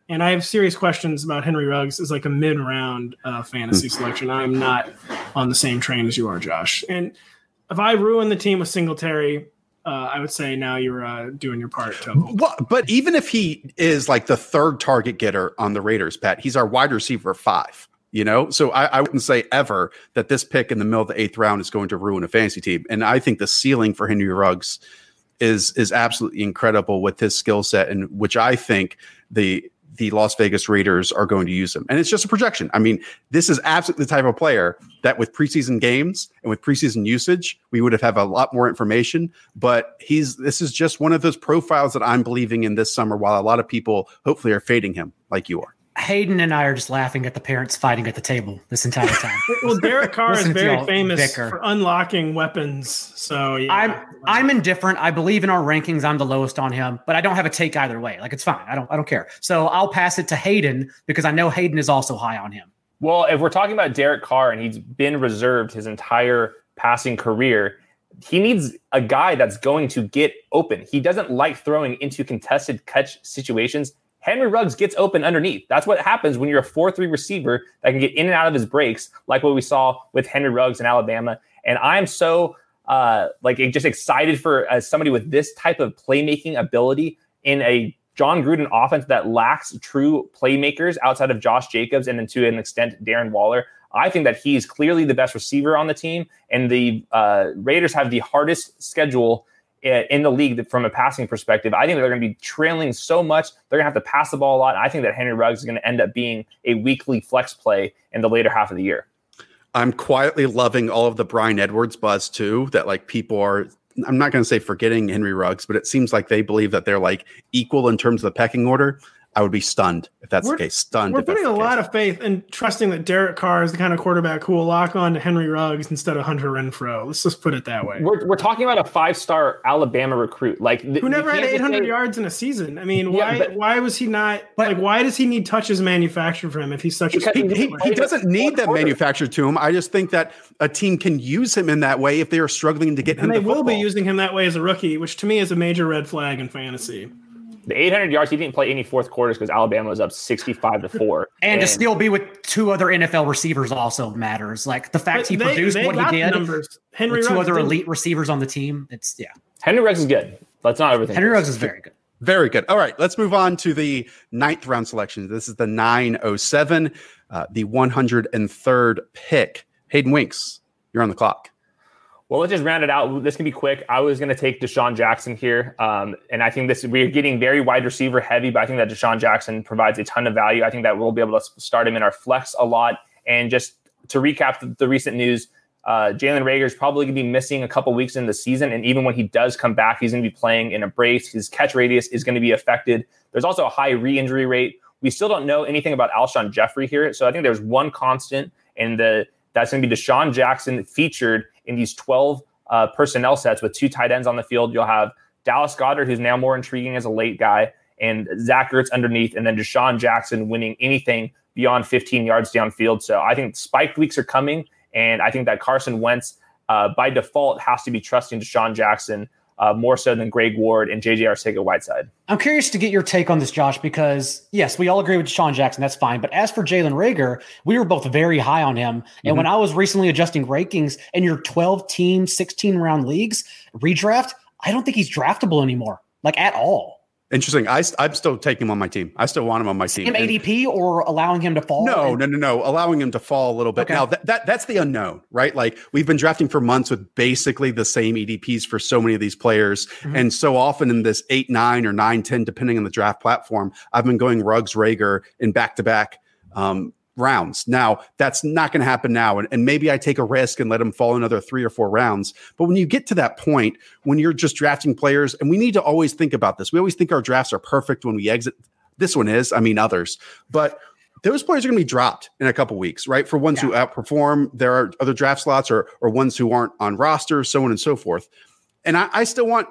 And I have serious questions about Henry Ruggs as like a mid round uh, fantasy selection. I'm not on the same train as you are, Josh. And if I ruin the team with Singletary, uh, I would say now you're uh, doing your part. Well, but even if he is like the third target getter on the Raiders, Pat, he's our wide receiver five. You know, so I, I, wouldn't say ever that this pick in the middle of the eighth round is going to ruin a fantasy team. And I think the ceiling for Henry Ruggs is is absolutely incredible with his skill set, and which I think the the Las Vegas Raiders are going to use him. And it's just a projection. I mean, this is absolutely the type of player that with preseason games and with preseason usage, we would have have a lot more information. But he's this is just one of those profiles that I'm believing in this summer, while a lot of people hopefully are fading him like you are. Hayden and I are just laughing at the parents fighting at the table this entire time. well, Derek Carr is very famous bicker. for unlocking weapons. So yeah. I'm I'm indifferent. I believe in our rankings. I'm the lowest on him, but I don't have a take either way. Like it's fine. I don't I don't care. So I'll pass it to Hayden because I know Hayden is also high on him. Well, if we're talking about Derek Carr and he's been reserved his entire passing career, he needs a guy that's going to get open. He doesn't like throwing into contested catch situations Henry Ruggs gets open underneath. That's what happens when you're a 4 3 receiver that can get in and out of his breaks, like what we saw with Henry Ruggs in Alabama. And I'm so uh, like just excited for as somebody with this type of playmaking ability in a Jon Gruden offense that lacks true playmakers outside of Josh Jacobs and then to an extent Darren Waller. I think that he's clearly the best receiver on the team, and the uh, Raiders have the hardest schedule Uh, in the league from a passing perspective. I think they're going to be trailing so much. They're going to have to pass the ball a lot. I think that Henry Ruggs is going to end up being a weekly flex play in the later half of the year. I'm quietly loving all of the Bryan Edwards buzz too. That like people are. I'm not going to say forgetting Henry Ruggs, but it seems like they believe that they're like equal in terms of the pecking order. I would be stunned if that's we're, the case. Stunned. We're putting a lot of faith and trusting that Derek Carr is the kind of quarterback who will lock on to Henry Ruggs instead of Hunter Renfrow. Let's just put it that way. We're, we're talking about a five star Alabama recruit, like th- who never had 800 say, yards in a season. I mean, why? Yeah, but, why was he not? But, like, why does he need touches manufactured for him if he's such a? He, he, he doesn't need them manufactured to him. I just think that a team can use him in that way if they are struggling to get and him. And they will be using him that way as a rookie, which to me is a major red flag in fantasy the 800 yards, he didn't play any fourth quarters because Alabama was up 65 to four. and, and, to still be with two other NFL receivers also matters. Like the fact he they, produced they what he did. Numbers. Henry with two Ruggs other didn't. elite receivers on the team. It's yeah. Henry Ruggs is good. Let's not everything. Henry Ruggs is very good. Very good. All right, let's move on to the ninth round selection. This is the 907, uh, the 103rd pick. Hayden Winks, you're on the clock. Well, let's just round it out. This can be quick. I was going to take DeSean Jackson here, um, and I think this we're getting very wide receiver heavy, but I think that DeSean Jackson provides a ton of value. I think that we'll be able to start him in our flex a lot. And just to recap the, the recent news, uh, Jalen Reagor is probably going to be missing a couple weeks in the season, and even when he does come back, he's going to be playing in a brace. His catch radius is going to be affected. There's also a high re-injury rate. We still don't know anything about Alshon Jeffery here, so I think there's one constant, in the that's going to be DeSean Jackson featured in these 12 uh, personnel sets with two tight ends on the field. You'll have Dallas Goedert, who's now more intriguing as a late guy, and Zach Ertz underneath, and then DeSean Jackson winning anything beyond 15 yards downfield. So I think spiked weeks are coming, and I think that Carson Wentz, uh, by default, has to be trusting DeSean Jackson uh, more so than Greg Ward and JJ Arcega Whiteside. I'm curious to get your take on this, Josh, because yes, we all agree with Sean Jackson. That's fine. But as for Jalen Reagor, we were both very high on him. And mm-hmm. when I was recently adjusting rankings in your 12 team, 16 round leagues redraft, I don't think he's draftable anymore, like at all. Interesting. I, I'm still taking him on my team. I still want him on my team. Same ADP or allowing him to fall? No, and- no, no, no. Allowing him to fall a little bit. Okay. Now that, that that's the unknown, right? Like we've been drafting for months with basically the same EDPs for so many of these players, mm-hmm. and so often in this eight, nine, or nine, ten, depending on the draft platform, I've been going Ruggs, Reagor, in back to back rounds. Now, that's not going to happen now. And, and, maybe I take a risk and let him fall another three or four rounds. But when you get to that point, when you're just drafting players, and we need to always think about this, we always think our drafts are perfect when we exit. This one is, I mean, others. But those players are going to be dropped in a couple weeks, right? For ones yeah. who outperform, there are other draft slots or, or ones who aren't on rosters, so on and so forth. And I, I still want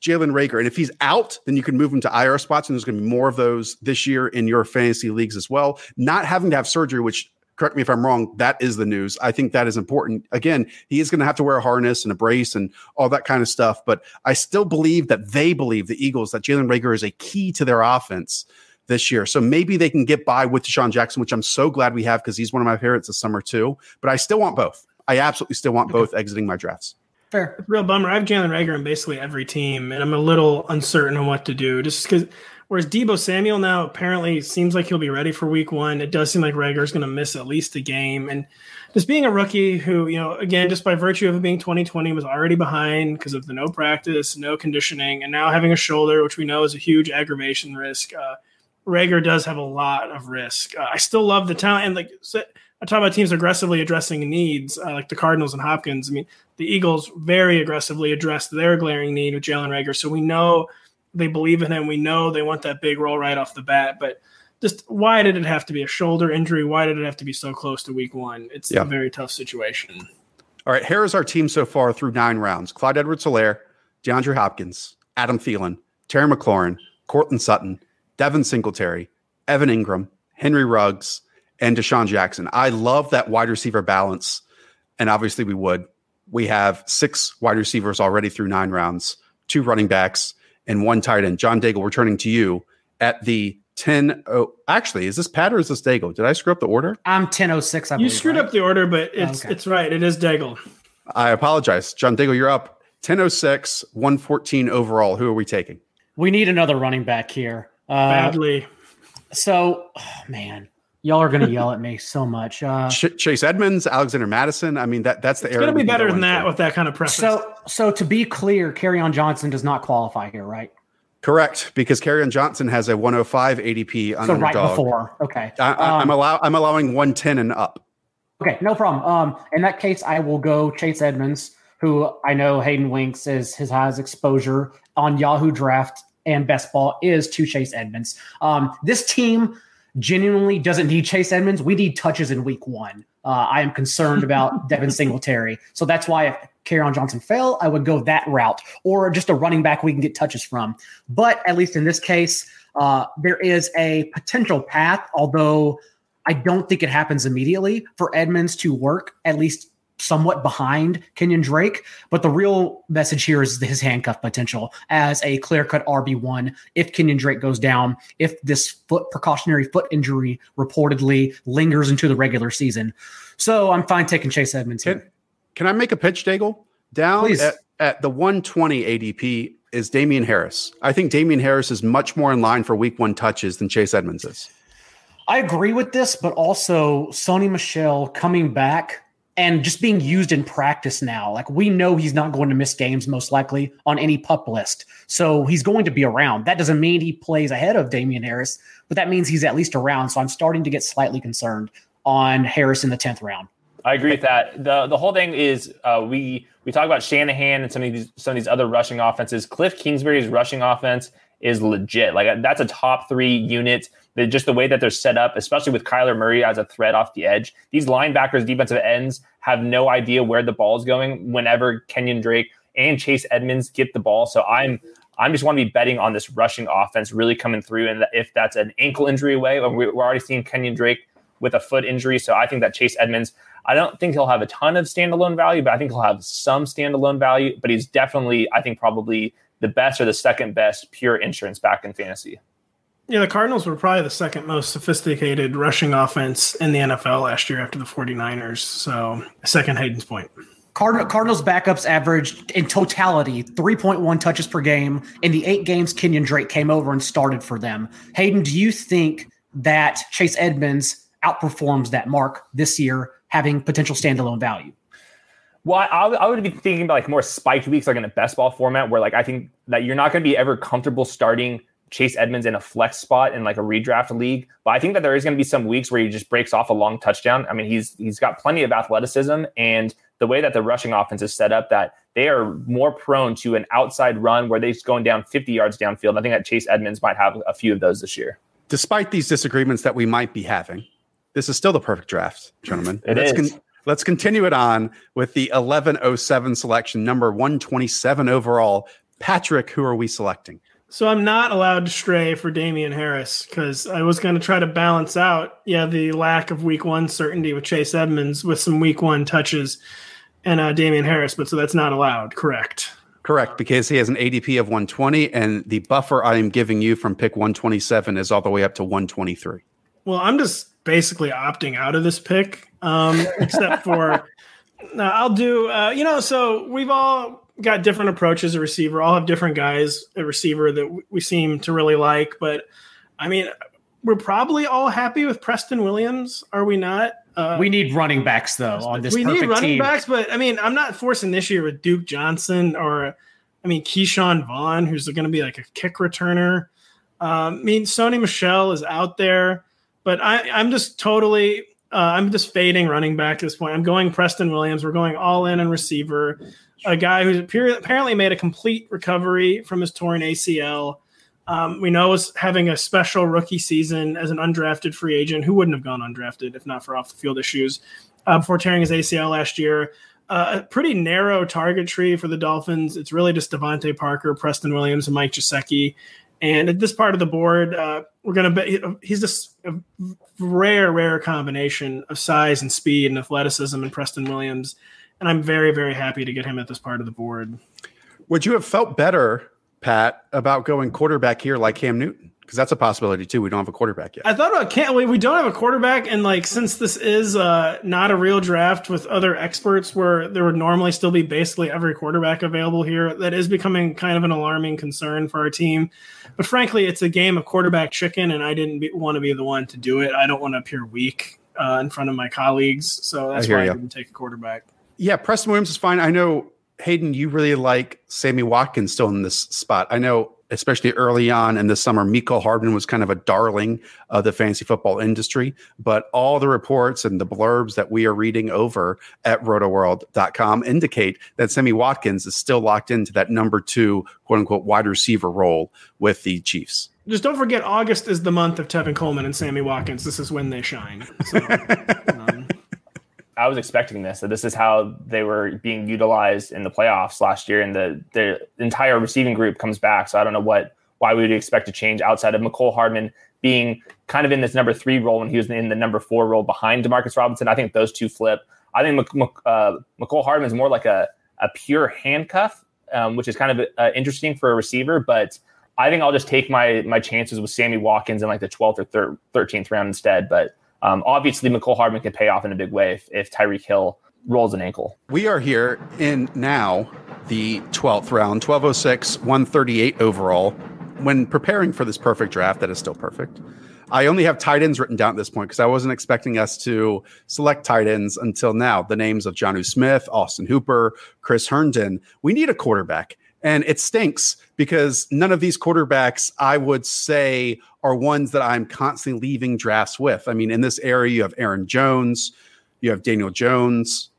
Jalen Reagor. And if he's out, then you can move him to IR spots. And there's going to be more of those this year in your fantasy leagues as well. Not having to have surgery, which correct me if I'm wrong, that is the news. I think that is important. Again, he is going to have to wear a harness and a brace and all that kind of stuff. But I still believe that they believe, the Eagles, that Jalen Reagor is a key to their offense this year. So maybe they can get by with DeSean Jackson, which I'm so glad we have because he's one of my favorites this summer too. But I still want both. I absolutely still want both exiting my drafts. Fair. Real bummer. I have Jalen Reagor in basically every team, and I'm a little uncertain on what to do. Just because, whereas Deebo Samuel now apparently seems like he'll be ready for Week One. It does seem like Reagor is going to miss at least a game, and just being a rookie who, you know, again, just by virtue of it being 2020, was already behind because of the no practice, no conditioning, and now having a shoulder, which we know is a huge aggravation risk. Uh, Reagor does have a lot of risk. Uh, I still love the talent, and like. So, I talk about teams aggressively addressing needs, uh, like the Cardinals and Hopkins. I mean, the Eagles very aggressively addressed their glaring need with Jalen Reagor. So we know they believe in him. We know they want that big role right off the bat. But just why did it have to be a shoulder injury? Why did it have to be so close to week one? It's yeah. a very tough situation. All right. Here is our team so far through nine rounds Clyde Edwards Helaire, DeAndre Hopkins, Adam Thielen, Terry McLaurin, Courtland Sutton, Devin Singletary, Evan Engram, Henry Ruggs, and DeSean Jackson. I love that wide receiver balance. And obviously we would we have six wide receivers already through nine rounds, two running backs, and one tight end. John Daigle, returning to you at the 10. Oh, actually, is this Pat or is this Daigle? Did I screw up the order? I'm 1006. I you screwed right? up the order, but it's okay. it's right. It is Daigle. I apologize. John Daigle, you're up 1006, 114 overall. Who are we taking? We need another running back here. Uh, Badly. So, oh, man, Y'all are going to yell at me so much. Uh, Chase Edmonds, Alexander Mattison. I mean, that that's the it's area. It's going to be better than that with that kind of preference. So, so to be clear, Kerryon Johnson does not qualify here, right? Correct, because Kerryon Johnson has a 105 ADP on the dog so right before. Okay, I, am um, allow I'm allowing 110 and up. Okay, no problem. Um, in that case, I will go Chase Edmonds, who I know Hayden Winks is his has exposure on Yahoo Draft and Best Ball is to Chase Edmonds. Um, this team genuinely doesn't need Chase Edmonds. We need touches in week one. Uh, I am concerned about Devin Singletary. So that's why if Kerryon Johnson fell, I would go that route or just a running back we can get touches from. But at least in this case, uh, there is a potential path, although I don't think it happens immediately for Edmonds to work, at least somewhat behind Kenyon Drake, but the real message here is his handcuff potential as a clear cut RB1 if Kenyon Drake goes down, if this foot precautionary foot injury reportedly lingers into the regular season. So I'm fine taking Chase Edmonds can, here. Can I make a pitch, Daigle? Down at, at the 120 ADP is Damien Harris. I think Damien Harris is much more in line for week one touches than Chase Edmonds is. I agree with this, but also Sony Michel coming back and just being used in practice now. Like we know he's not going to miss games most likely on any pup list. So he's going to be around. That doesn't mean he plays ahead of Damien Harris, but that means he's at least around. So I'm starting to get slightly concerned on Harris in the 10th round. I agree with that. The the whole thing is uh, we we talk about Shanahan and some of these some of these other rushing offenses. Cliff Kingsbury's rushing offense is legit. Like that's a top three unit just the way that they're set up, especially with Kyler Murray as a threat off the edge. These linebackers, defensive ends have no idea where the ball is going whenever Kenyon Drake and Chase Edmonds get the ball. So I'm I'm just want to be betting on this rushing offense really coming through. And if that's an ankle injury away, we're already seeing Kenyon Drake with a foot injury. So I think that Chase Edmonds, I don't think he'll have a ton of standalone value, but I think he'll have some standalone value. But he's definitely, I think, probably the best or the second best pure insurance back in fantasy. Yeah, the Cardinals were probably the second most sophisticated rushing offense in the NFL last year after the 49ers. So, second Hayden's point. Card- Cardinals backups averaged in totality 3.1 touches per game in the eight games Kenyon Drake came over and started for them. Hayden, do you think that Chase Edmonds outperforms that mark this year, having potential standalone value? Well, I, I, would be thinking about like more spiked weeks, like in a best ball format, where like I think that you're not going to be ever comfortable starting Chase Edmonds in a flex spot in like a redraft league. But I think that there is going to be some weeks where he just breaks off a long touchdown. I mean, he's he's got plenty of athleticism and the way that the rushing offense is set up that they are more prone to an outside run where they're going down 50 yards downfield. I think that Chase Edmonds might have a few of those this year. Despite these disagreements that we might be having, this is still the perfect draft, gentlemen. It let's is. Con- let's continue it on with the 1107 selection, number 127 overall. Patrick, who are we selecting? So I'm not allowed to stray for Damien Harris because I was going to try to balance out, yeah, the lack of week one certainty with Chase Edmonds with some week one touches and uh, Damien Harris, but so that's not allowed. Correct. Correct, because he has an ADP of 120, and the buffer I am giving you from pick 127 is all the way up to 123. Well, I'm just basically opting out of this pick, um, except for uh, I'll do, uh, you know, so we've all got different approaches at receiver, all have different guys at receiver that we seem to really like. But I mean, we're probably all happy with Preston Williams, are we not? Uh, we need running backs though on this. We need running team. backs, but I mean, I'm not forcing this year with Duke Johnson or, I mean, Ke'Shawn Vaughn, who's going to be like a kick returner. Um, I mean, Sony Michel is out there, but I, I'm just totally, uh, I'm just fading running back at this point. I'm going Preston Williams. We're going all in and receiver. A guy who's apparently made a complete recovery from his torn ACL. Um, we know is having a special rookie season as an undrafted free agent who wouldn't have gone undrafted if not for off the field issues uh, before tearing his ACL last year. Uh, a pretty narrow target tree for the Dolphins. It's really just DeVante Parker, Preston Williams, and Mike Gesicki. And at this part of the board, uh, we're going to bet he's just a rare, rare combination of size and speed and athleticism and Preston Williams. And I'm very, very happy to get him at this part of the board. Would you have felt better Pat, about going quarterback here like Cam Newton? Because that's a possibility too. We don't have a quarterback yet. I thought about Cam. We, we don't have a quarterback, and like since this is uh, not a real draft with other experts, where there would normally still be basically every quarterback available here, that is becoming kind of an alarming concern for our team. But frankly, it's a game of quarterback chicken, and I didn't be, want to be the one to do it. I don't want to appear weak uh, in front of my colleagues, so that's I why you. I didn't take a quarterback. Yeah, Preston Williams is fine. I know Hayden, you really like Sammy Watkins still in this spot. I know, especially early on in the summer, Mecole Hardman was kind of a darling of the fantasy football industry. But all the reports and the blurbs that we are reading over at rotoworld.com indicate that Sammy Watkins is still locked into that number two, quote unquote, wide receiver role with the Chiefs. Just don't forget, August is the month of Tevin Coleman and Sammy Watkins. This is when they shine. So, um, I was expecting this. That this is how they were being utilized in the playoffs last year, and the the entire receiving group comes back. So I don't know what why we would expect to change outside of Mecole Hardman being kind of in this number three role when he was in the number four role behind Demarcus Robinson. I think those two flip. I think Mc, Mc, uh, Mecole Hardman is more like a a pure handcuff, um, which is kind of uh, interesting for a receiver, but. I think I'll just take my my chances with Sammy Watkins in like the 12th or thir- 13th round instead. But um, obviously, Mecole Hardman could pay off in a big way if, if Tyreek Hill rolls an ankle. We are here in now the 12th round, 1206, 138 overall. When preparing for this perfect draft, that is still perfect. I only have tight ends written down at this point because I wasn't expecting us to select tight ends until now. The names of Jonnu Smith, Austin Hooper, Chris Herndon. We need a quarterback. And it stinks because none of these quarterbacks, I would say, are ones that I'm constantly leaving drafts with. I mean, in this area, you have Aaron Jones, you have Daniel Jones,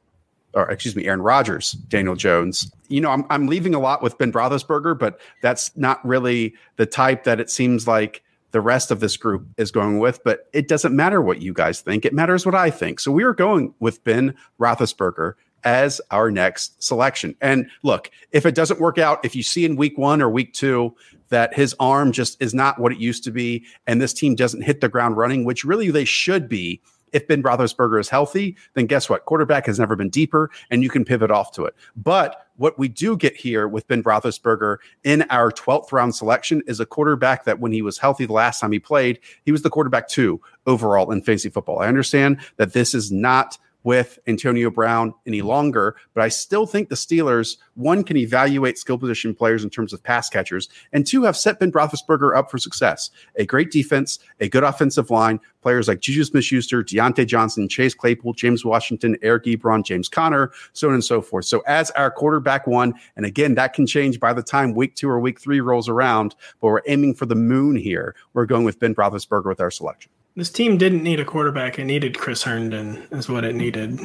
or excuse me, Aaron Rodgers, Daniel Jones. You know, I'm, I'm leaving a lot with Ben Roethlisberger, but that's not really the type that it seems like the rest of this group is going with. But it doesn't matter what you guys think; it matters what I think. So we are going with Ben Roethlisberger as our next selection. And look, if it doesn't work out, if you see in week one or week two that his arm just is not what it used to be, and this team doesn't hit the ground running, which really they should be. If Ben Roethlisberger is healthy, then guess what? Quarterback has never been deeper, and you can pivot off to it. But what we do get here with Ben Roethlisberger in our 12th round selection is a quarterback that when he was healthy the last time he played, he was the quarterback two overall in fantasy football. I understand that this is not with Antonio Brown any longer. But I still think the Steelers, one, can evaluate skill position players in terms of pass catchers, and two, have set Ben Roethlisberger up for success. A great defense, a good offensive line, players like Juju Smith Schuster, Diontae Johnson, Chase Claypool, James Washington, Eric Ebron, James Conner, so on and so forth. So as our quarterback one, and again, that can change by the time week two or week three rolls around, but we're aiming for the moon here. We're going with Ben Roethlisberger with our selection. This team didn't need a quarterback. It needed Chris Herndon, is what it needed.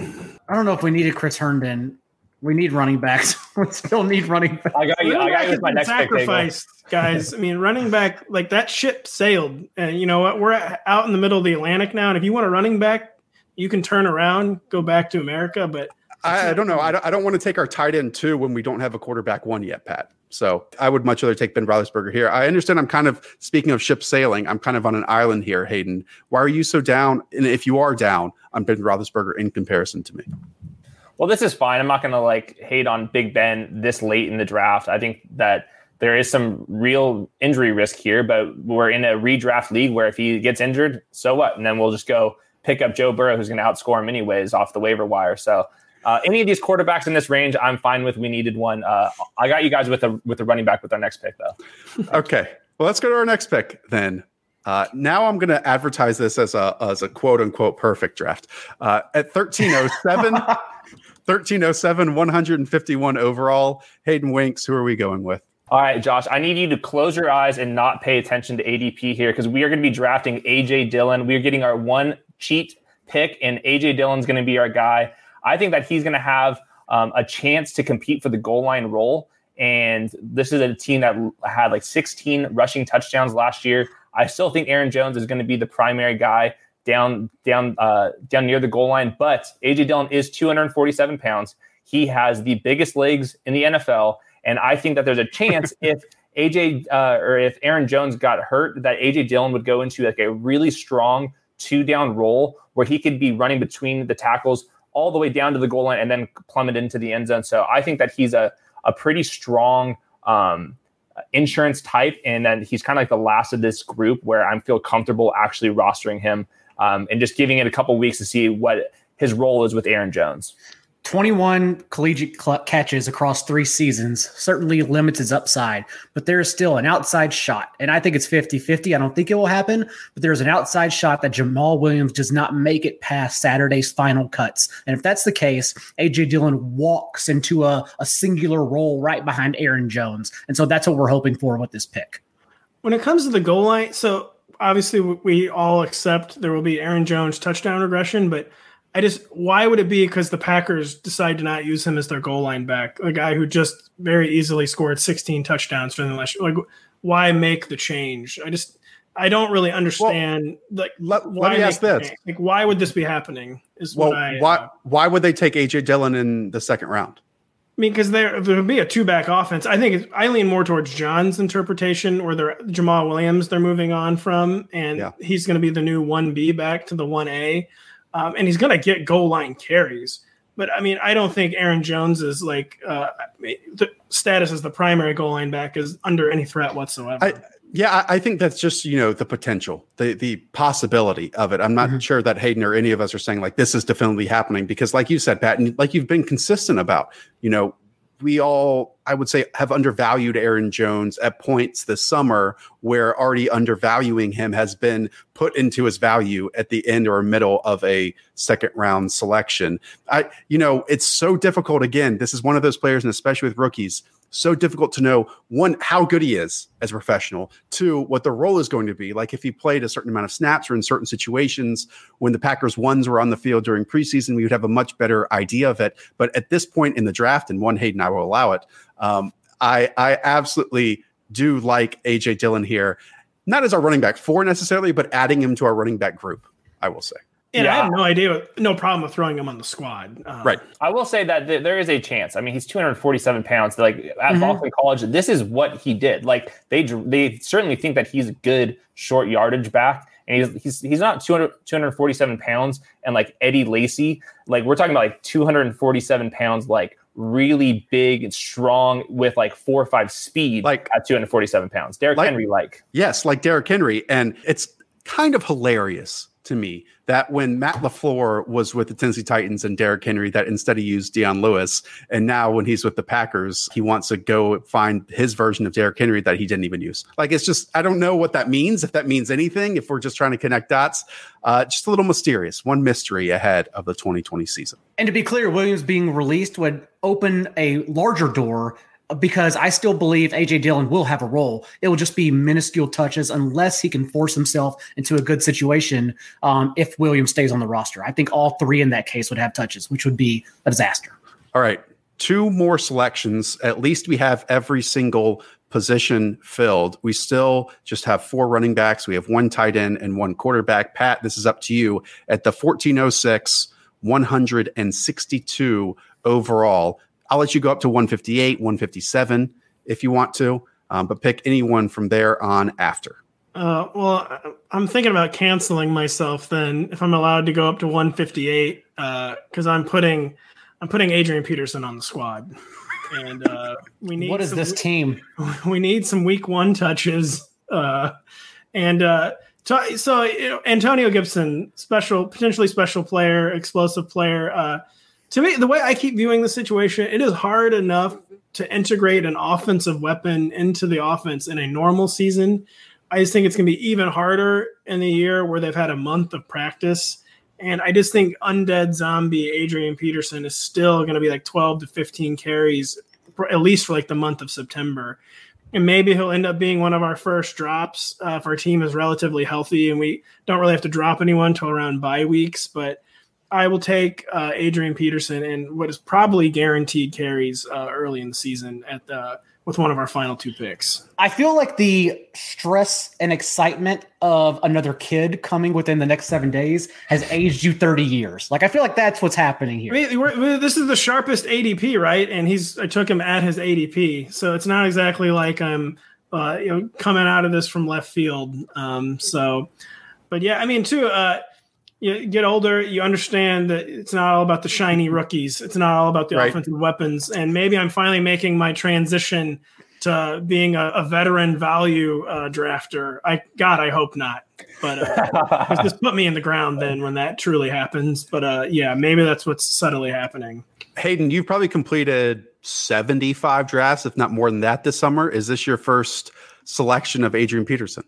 I don't know if we needed Chris Herndon. We need running backs. we still need running backs. I got you. I got you my next sacrificed, guys. I mean, running back like that ship sailed, and you know what? We're out in the middle of the Atlantic now, and if you want a running back, you can turn around, go back to America. But I, I don't know. I don't, I don't want to take our tight end two when we don't have a quarterback one yet, Pat. So I would much rather take Ben Roethlisberger here. I understand. I'm kind of speaking of ship sailing. I'm kind of on an island here, Hayden. Why are you so down? And if you are down on Ben Roethlisberger in comparison to me, well, this is fine. I'm not going to like hate on Big Ben this late in the draft. I think that there is some real injury risk here, but we're in a redraft league where if he gets injured, so what? And then we'll just go pick up Joe Burrow, who's going to outscore him anyways off the waiver wire. So uh, any of these quarterbacks in this range, I'm fine with. We needed one. Uh, I got you guys with a with a running back with our next pick, though. okay, well, let's go to our next pick then. Uh, now I'm going to advertise this as a as a quote unquote perfect draft uh, at 1307. 1307, 151 overall. Hayden Winks, who are we going with? All right, Josh, I need you to close your eyes and not pay attention to ADP here because we are going to be drafting AJ Dillon. We are getting our one cheat pick, and AJ Dillon's going to be our guy. I think that he's going to have um, a chance to compete for the goal line role. And this is a team that had like 16 rushing touchdowns last year. I still think Aaron Jones is going to be the primary guy down down uh, down near the goal line, but AJ Dillon is 247 pounds. He has the biggest legs in the NFL and I think that there's a chance if AJ uh, or if Aaron Jones got hurt, that AJ Dillon would go into like a really strong two down role where he could be running between the tackles all the way down to the goal line and then plummet into the end zone. So I think that he's a, a pretty strong um, insurance type, and then he's kind of like the last of this group where I feel comfortable actually rostering him um, and just giving it a couple weeks to see what his role is with Aaron Jones. 21 collegiate cl- catches across three seasons certainly limits his upside, but there is still an outside shot. And I think it's 50 50. I don't think it will happen, but there's an outside shot that Jamaal Williams does not make it past Saturday's final cuts. And if that's the case, AJ Dillon walks into a, a singular role right behind Aaron Jones. And so that's what we're hoping for with this pick. When it comes to the goal line, so obviously we all accept there will be Aaron Jones touchdown regression, but I just why would it be because the Packers decide to not use him as their goal line back, a guy who just very easily scored 16 touchdowns during the last year? Like, why make the change? I just I don't really understand. Well, like, let, let me ask this: like, why would this be happening? Is well, I, why uh, why would they take AJ Dillon in the second round? I mean, because there would be a two back offense. I think I lean more towards John's interpretation, or the Jamaal Williams they're moving on from, and yeah. he's going to be the new one B back to the one A um, and he's going to get goal line carries. But I mean, I don't think Aaron Jones is like uh, the status as the primary goal line back is under any threat whatsoever. I, yeah, I think that's just you know the potential, the the possibility of it. I'm not mm-hmm. sure that Hayden or any of us are saying like this is definitely happening because, like you said, Pat, and like you've been consistent about, you know, we all, I would say, have undervalued Aaron Jones at points this summer where already undervaluing him has been put into his value at the end or middle of a second round selection. I, you know, it's so difficult. Again, this is one of those players, and especially with rookies, so difficult to know one how good he is as a professional two what the role is going to be. Like if he played a certain amount of snaps or in certain situations when the packers ones were on the field during preseason we would have a much better idea of it. But at this point in the draft and one hayden i will allow it um, i i absolutely do like aj dillon here. Not as our running back four necessarily but adding him to our running back group i will say and yeah. I have no idea, no problem with throwing him on the squad. Um, right. I will say that th- there is a chance. I mean, he's 247 pounds. Like at mm-hmm. Boston College, this is what he did. Like they they certainly think that he's a good short yardage back. And he's, he's, he's not 200, 247 pounds and like Eddie Lacy. Like we're talking about like 247 pounds, like really big and strong with like four or five speed like at 247 pounds. Derrick like, Henry, like. Yes, like Derrick Henry. And it's kind of hilarious to me that when Matt LaFleur was with the Tennessee Titans and Derrick Henry, that instead he used Dion Lewis. And now when he's with the Packers, he wants to go find his version of Derrick Henry that he didn't even use. Like it's just, I don't know what that means, if that means anything, if we're just trying to connect dots. Uh, just a little mysterious, one mystery ahead of the 2020 season. And to be clear, Williams being released would open a larger door because I still believe AJ Dillon will have a role. It will just be minuscule touches unless he can force himself into a good situation. Um, if Williams stays on the roster, I think all three in that case would have touches, which would be a disaster. All right, two more selections. At least we have every single position filled. We still just have four running backs. We have one tight end and one quarterback. Pat, this is up to you at the 1406 162 overall. I'll let you go up to 158, 157 if you want to, um, but pick anyone from there on after. Uh, well, I'm thinking about canceling myself then if I'm allowed to go up to 158 because uh, I'm putting I'm putting Adrian Peterson on the squad, and uh, we need. What is some, this team? We need some week one touches, uh, and uh, so, so you know, Antonio Gibson, special, potentially special player, explosive player. To me, the way I keep viewing the situation, it is hard enough to integrate an offensive weapon into the offense in a normal season I just think it's going to be even harder in the year where they've had a month of practice. And I just think undead zombie Adrian Peterson is still going to be like 12 to 15 carries, at least for like the month of September. And maybe he'll end up being one of our first drops uh, if our team is relatively healthy and we don't really have to drop anyone until around bye weeks. But I will take uh, Adrian Peterson and what is probably guaranteed carries uh, early in the season at the with one of our final two picks. I feel like the stress and excitement of another kid coming within the next seven days has aged you 30 years. Like, I feel like that's what's happening here. I mean, this is the sharpest ADP, right? And he's, I took him at his ADP. So it's not exactly like I'm, uh, you know, coming out of this from left field. Um, so, but yeah, I mean, too, uh, you get older, you understand that it's not all about the shiny rookies. It's not all about the right. offensive weapons. And maybe I'm finally making my transition to being a, a veteran value uh, drafter. I God, I hope not. But uh, just put me in the ground then when that truly happens. But uh, yeah, maybe that's what's subtly happening. Hayden, you've probably completed 75 drafts, if not more than that, this summer. Is this your first selection of Adrian Peterson?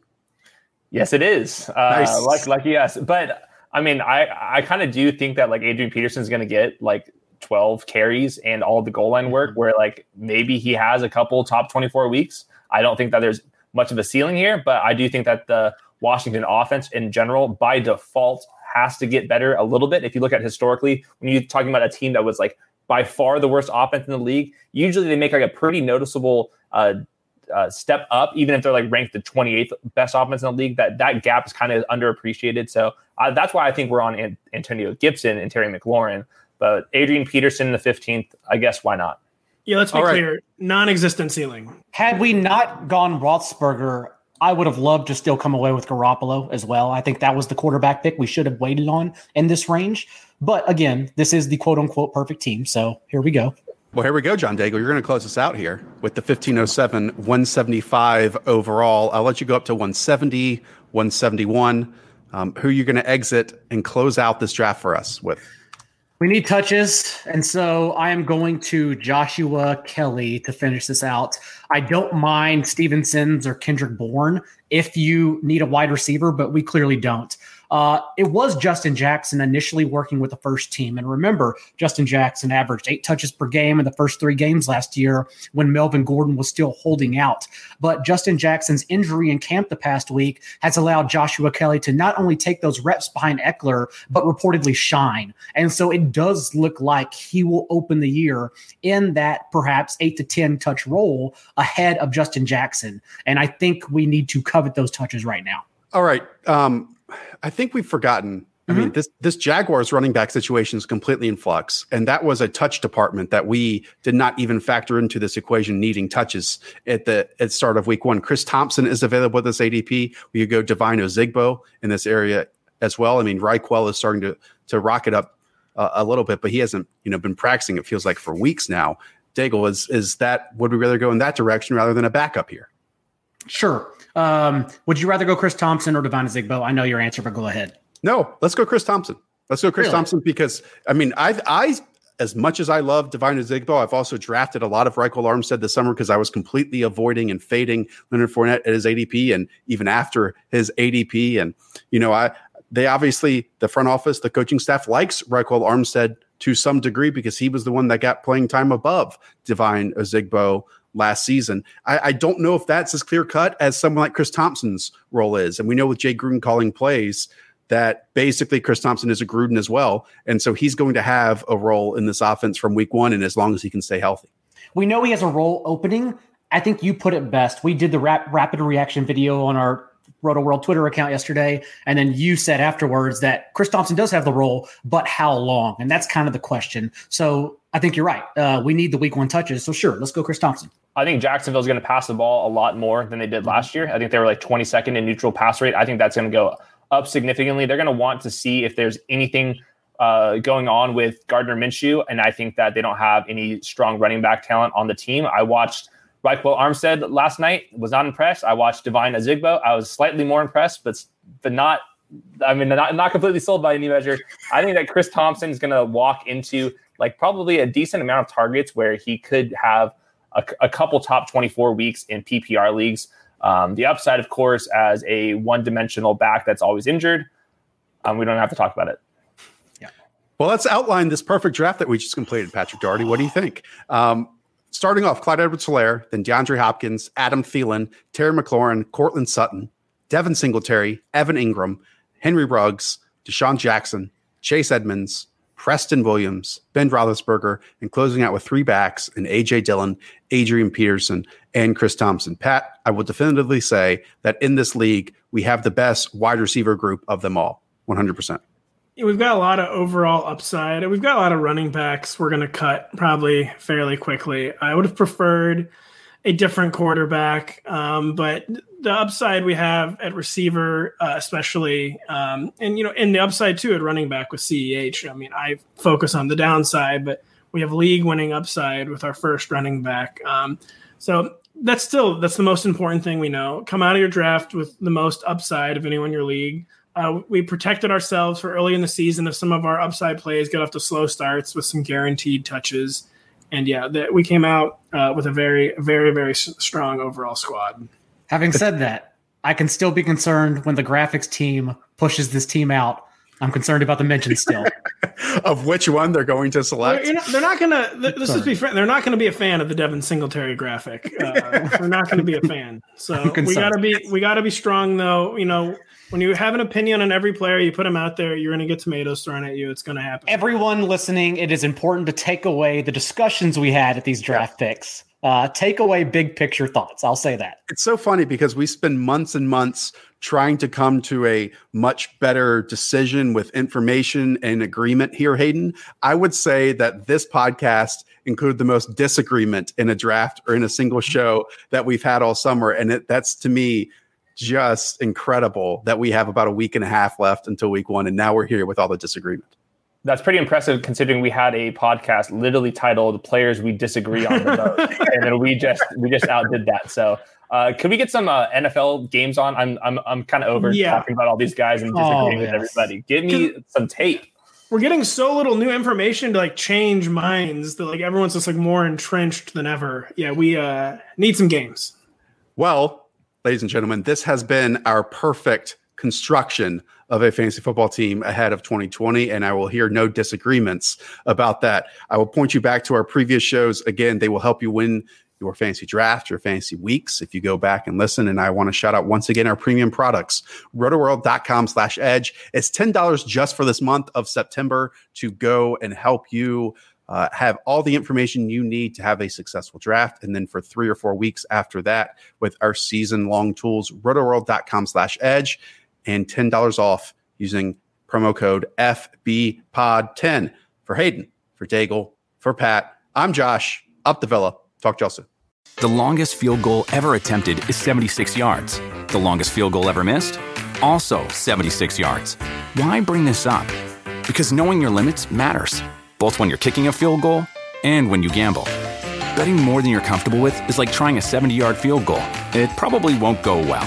Yes, it is. Uh, nice. Like, like yes, but I mean, I I kind of do think that like Adrian Peterson's going to get like 12 carries and all the goal line work, mm-hmm. where like maybe he has a couple top 24 weeks. I don't think that there's much of a ceiling here, but I do think that the Washington offense in general, by default, has to get better a little bit. If you look at historically, when you're talking about a team that was like by far the worst offense in the league, usually they make like a pretty noticeable uh, uh, step up, even if they're like ranked the 28th best offense in the league. That that gap is kind of underappreciated. So uh, that's why I think we're on An- Antonio Gibson and Terry McLaurin. But Adrian Peterson, in the 15th, I guess why not? Yeah, let's be All clear. Right. Non-existent ceiling. Had we not gone Roethlisberger, I would have loved to still come away with Garoppolo as well. I think that was the quarterback pick we should have waited on in this range. But again, this is the quote unquote perfect team. So here we go. Well, here we go, John Daigle. You're going to close us out here with the 1507, 175 overall. I'll let you go up to 170, 171. Um, who you're going to exit and close out this draft for us with? We need touches. And so I am going to Joshua Kelley to finish this out. I don't mind Stevenson's or Kendrick Bourne if you need a wide receiver, but we clearly don't. Uh, it was Justin Jackson initially working with the first team. And remember, Justin Jackson averaged eight touches per game in the first three games last year when Melvin Gordon was still holding out. But Justin Jackson's injury in camp the past week has allowed Joshua Kelley to not only take those reps behind Ekeler, but reportedly shine. And so it does look like he will open the year in that perhaps eight to 10 touch role ahead of Justin Jackson. And I think we need to covet those touches right now. All right. Um, I think we've forgotten. Mm-hmm. I mean, mm-hmm. this this Jaguars running back situation is completely in flux, and that was a touch department that we did not even factor into this equation, needing touches at the at start of week one. Chris Thompson is available with this ADP. We could go Devine Ozigbo in this area as well. I mean, Ryquell is starting to to rock it up uh, a little bit, but he hasn't you know been practicing. It feels like for weeks now. Daigle is is that would we rather go in that direction rather than a backup here? Sure. Um, would you rather go Chris Thompson or Devine Ozigbo? I know your answer, but go ahead. No, let's go Chris Thompson. Let's go Chris really? Thompson because I mean, I I as much as I love Devine Ozigbo, I've also drafted a lot of Ryquell Armstead this summer because I was completely avoiding and fading Leonard Fournette at his ADP and even after his ADP. And, you know, I they obviously the front office, the coaching staff likes Ryquell Armstead to some degree because he was the one that got playing time above Devine Ozigbo last season. I, I, don't know if that's as clear cut as someone like Chris Thompson's role is. And we know with Jay Gruden calling plays that basically Chris Thompson is a Gruden as well. And so he's going to have a role in this offense from week one and as long as he can stay healthy. We know he has a role opening. I think you put it best. We did the rap- rapid reaction video on our Rotoworld Twitter account yesterday, and then you said afterwards that Chris Thompson does have the role, but how long? And that's kind of the question. So I think you're right. Uh, we need the week one touches. So sure, let's go Chris Thompson. I think Jacksonville's going to pass the ball a lot more than they did last year. I think they were like 22nd in neutral pass rate. I think that's going to go up significantly. They're going to want to see if there's anything uh, going on with Gardner Minshew, and I think that they don't have any strong running back talent on the team. I watched Ryquell Armstead last night, was not impressed. I watched Devine Ozigbo. I was slightly more impressed, but but not. I mean, not, not completely sold by any measure. I think that Chris Thompson is going to walk into like probably a decent amount of targets where he could have a, a couple top 24 weeks in PPR leagues. Um, the upside, of course, as a one dimensional back that's always injured, um, we don't have to talk about it. Yeah. Well, let's outline this perfect draft that we just completed, Patrick Daugherty. What do you think? Um, starting off, Clyde Edwards Helaire, then DeAndre Hopkins, Adam Thielen, Terry McLaurin, Courtland Sutton, Devin Singletary, Evan Engram, Henry Ruggs, DeSean Jackson, Chase Edmonds, Preston Williams, Ben Roethlisberger, and closing out with three backs and AJ Dillon, Adrian Peterson, and Chris Thompson. Pat, I will definitively say that in this league, we have the best wide receiver group of them all, 100%. Yeah, We've got a lot of overall upside. We've got a lot of running backs we're going to cut probably fairly quickly. I would have preferred a different quarterback. Um, but the upside we have at receiver, uh, especially, um, and you know, in the upside too at running back with CEH. I mean, I focus on the downside, but we have league winning upside with our first running back. Um, so that's still that's the most important thing we know. Come out of your draft with the most upside of anyone in your league. Uh, we protected ourselves for early in the season if some of our upside plays get off to slow starts with some guaranteed touches and yeah, that we came out uh, with a very, very, very strong overall squad. Having said that, I can still be concerned when the graphics team pushes this team out. I'm concerned about the mention still. of which one they're going to select? They're, not, they're not going to. This is be They're not going to be a fan of the Devin Singletary graphic. Uh, they're not going to be a fan. So we got to be. We got to be strong, though. You know, when you have an opinion on every player, you put them out there, you're going to get tomatoes thrown at you. It's going to happen. Everyone listening, it is important to take away the discussions we had at these draft yeah. picks. Uh, take away big picture thoughts. I'll say that. It's so funny because we spend months and months trying to come to a much better decision with information and agreement here, Hayden. I would say that this podcast included the most disagreement in a draft or in a single show that we've had all summer. And it, that's to me just incredible that we have about a week and a half left until week one, and now we're here with all the disagreement. That's pretty impressive considering we had a podcast literally titled "Players We Disagree on the Most," and then we just we just outdid that. So, uh, could we get some uh, NFL games on? I'm I'm I'm kind of over yeah. talking about all these guys and disagreeing oh, with everybody. Give me some tape. We're getting so little new information to like change minds that like everyone's just like more entrenched than ever. Yeah, we uh, need some games. Well, ladies and gentlemen, this has been our perfect construction of a fantasy football team ahead of 2020, and I will hear no disagreements about that. I will point you back to our previous shows. Again, they will help you win your fantasy draft, your fantasy weeks, if you go back and listen. And I want to shout out once again our premium products, rotoworld.com slash edge. It's $10 just for this month of September to go and help you uh, have all the information you need to have a successful draft. And then for three or four weeks after that, with our season long tools, rotoworld.com slash edge and $10 off using promo code FBPOD10 for Hayden, for Daigle, for Pat. I'm Josh, up the villa. Talk to y'all soon. The longest field goal ever attempted is 76 yards. The longest field goal ever missed? Also 76 yards. Why bring this up? Because knowing your limits matters both when you're kicking a field goal and when you gamble. Betting more than you're comfortable with is like trying a 70 yard field goal. It probably won't go well.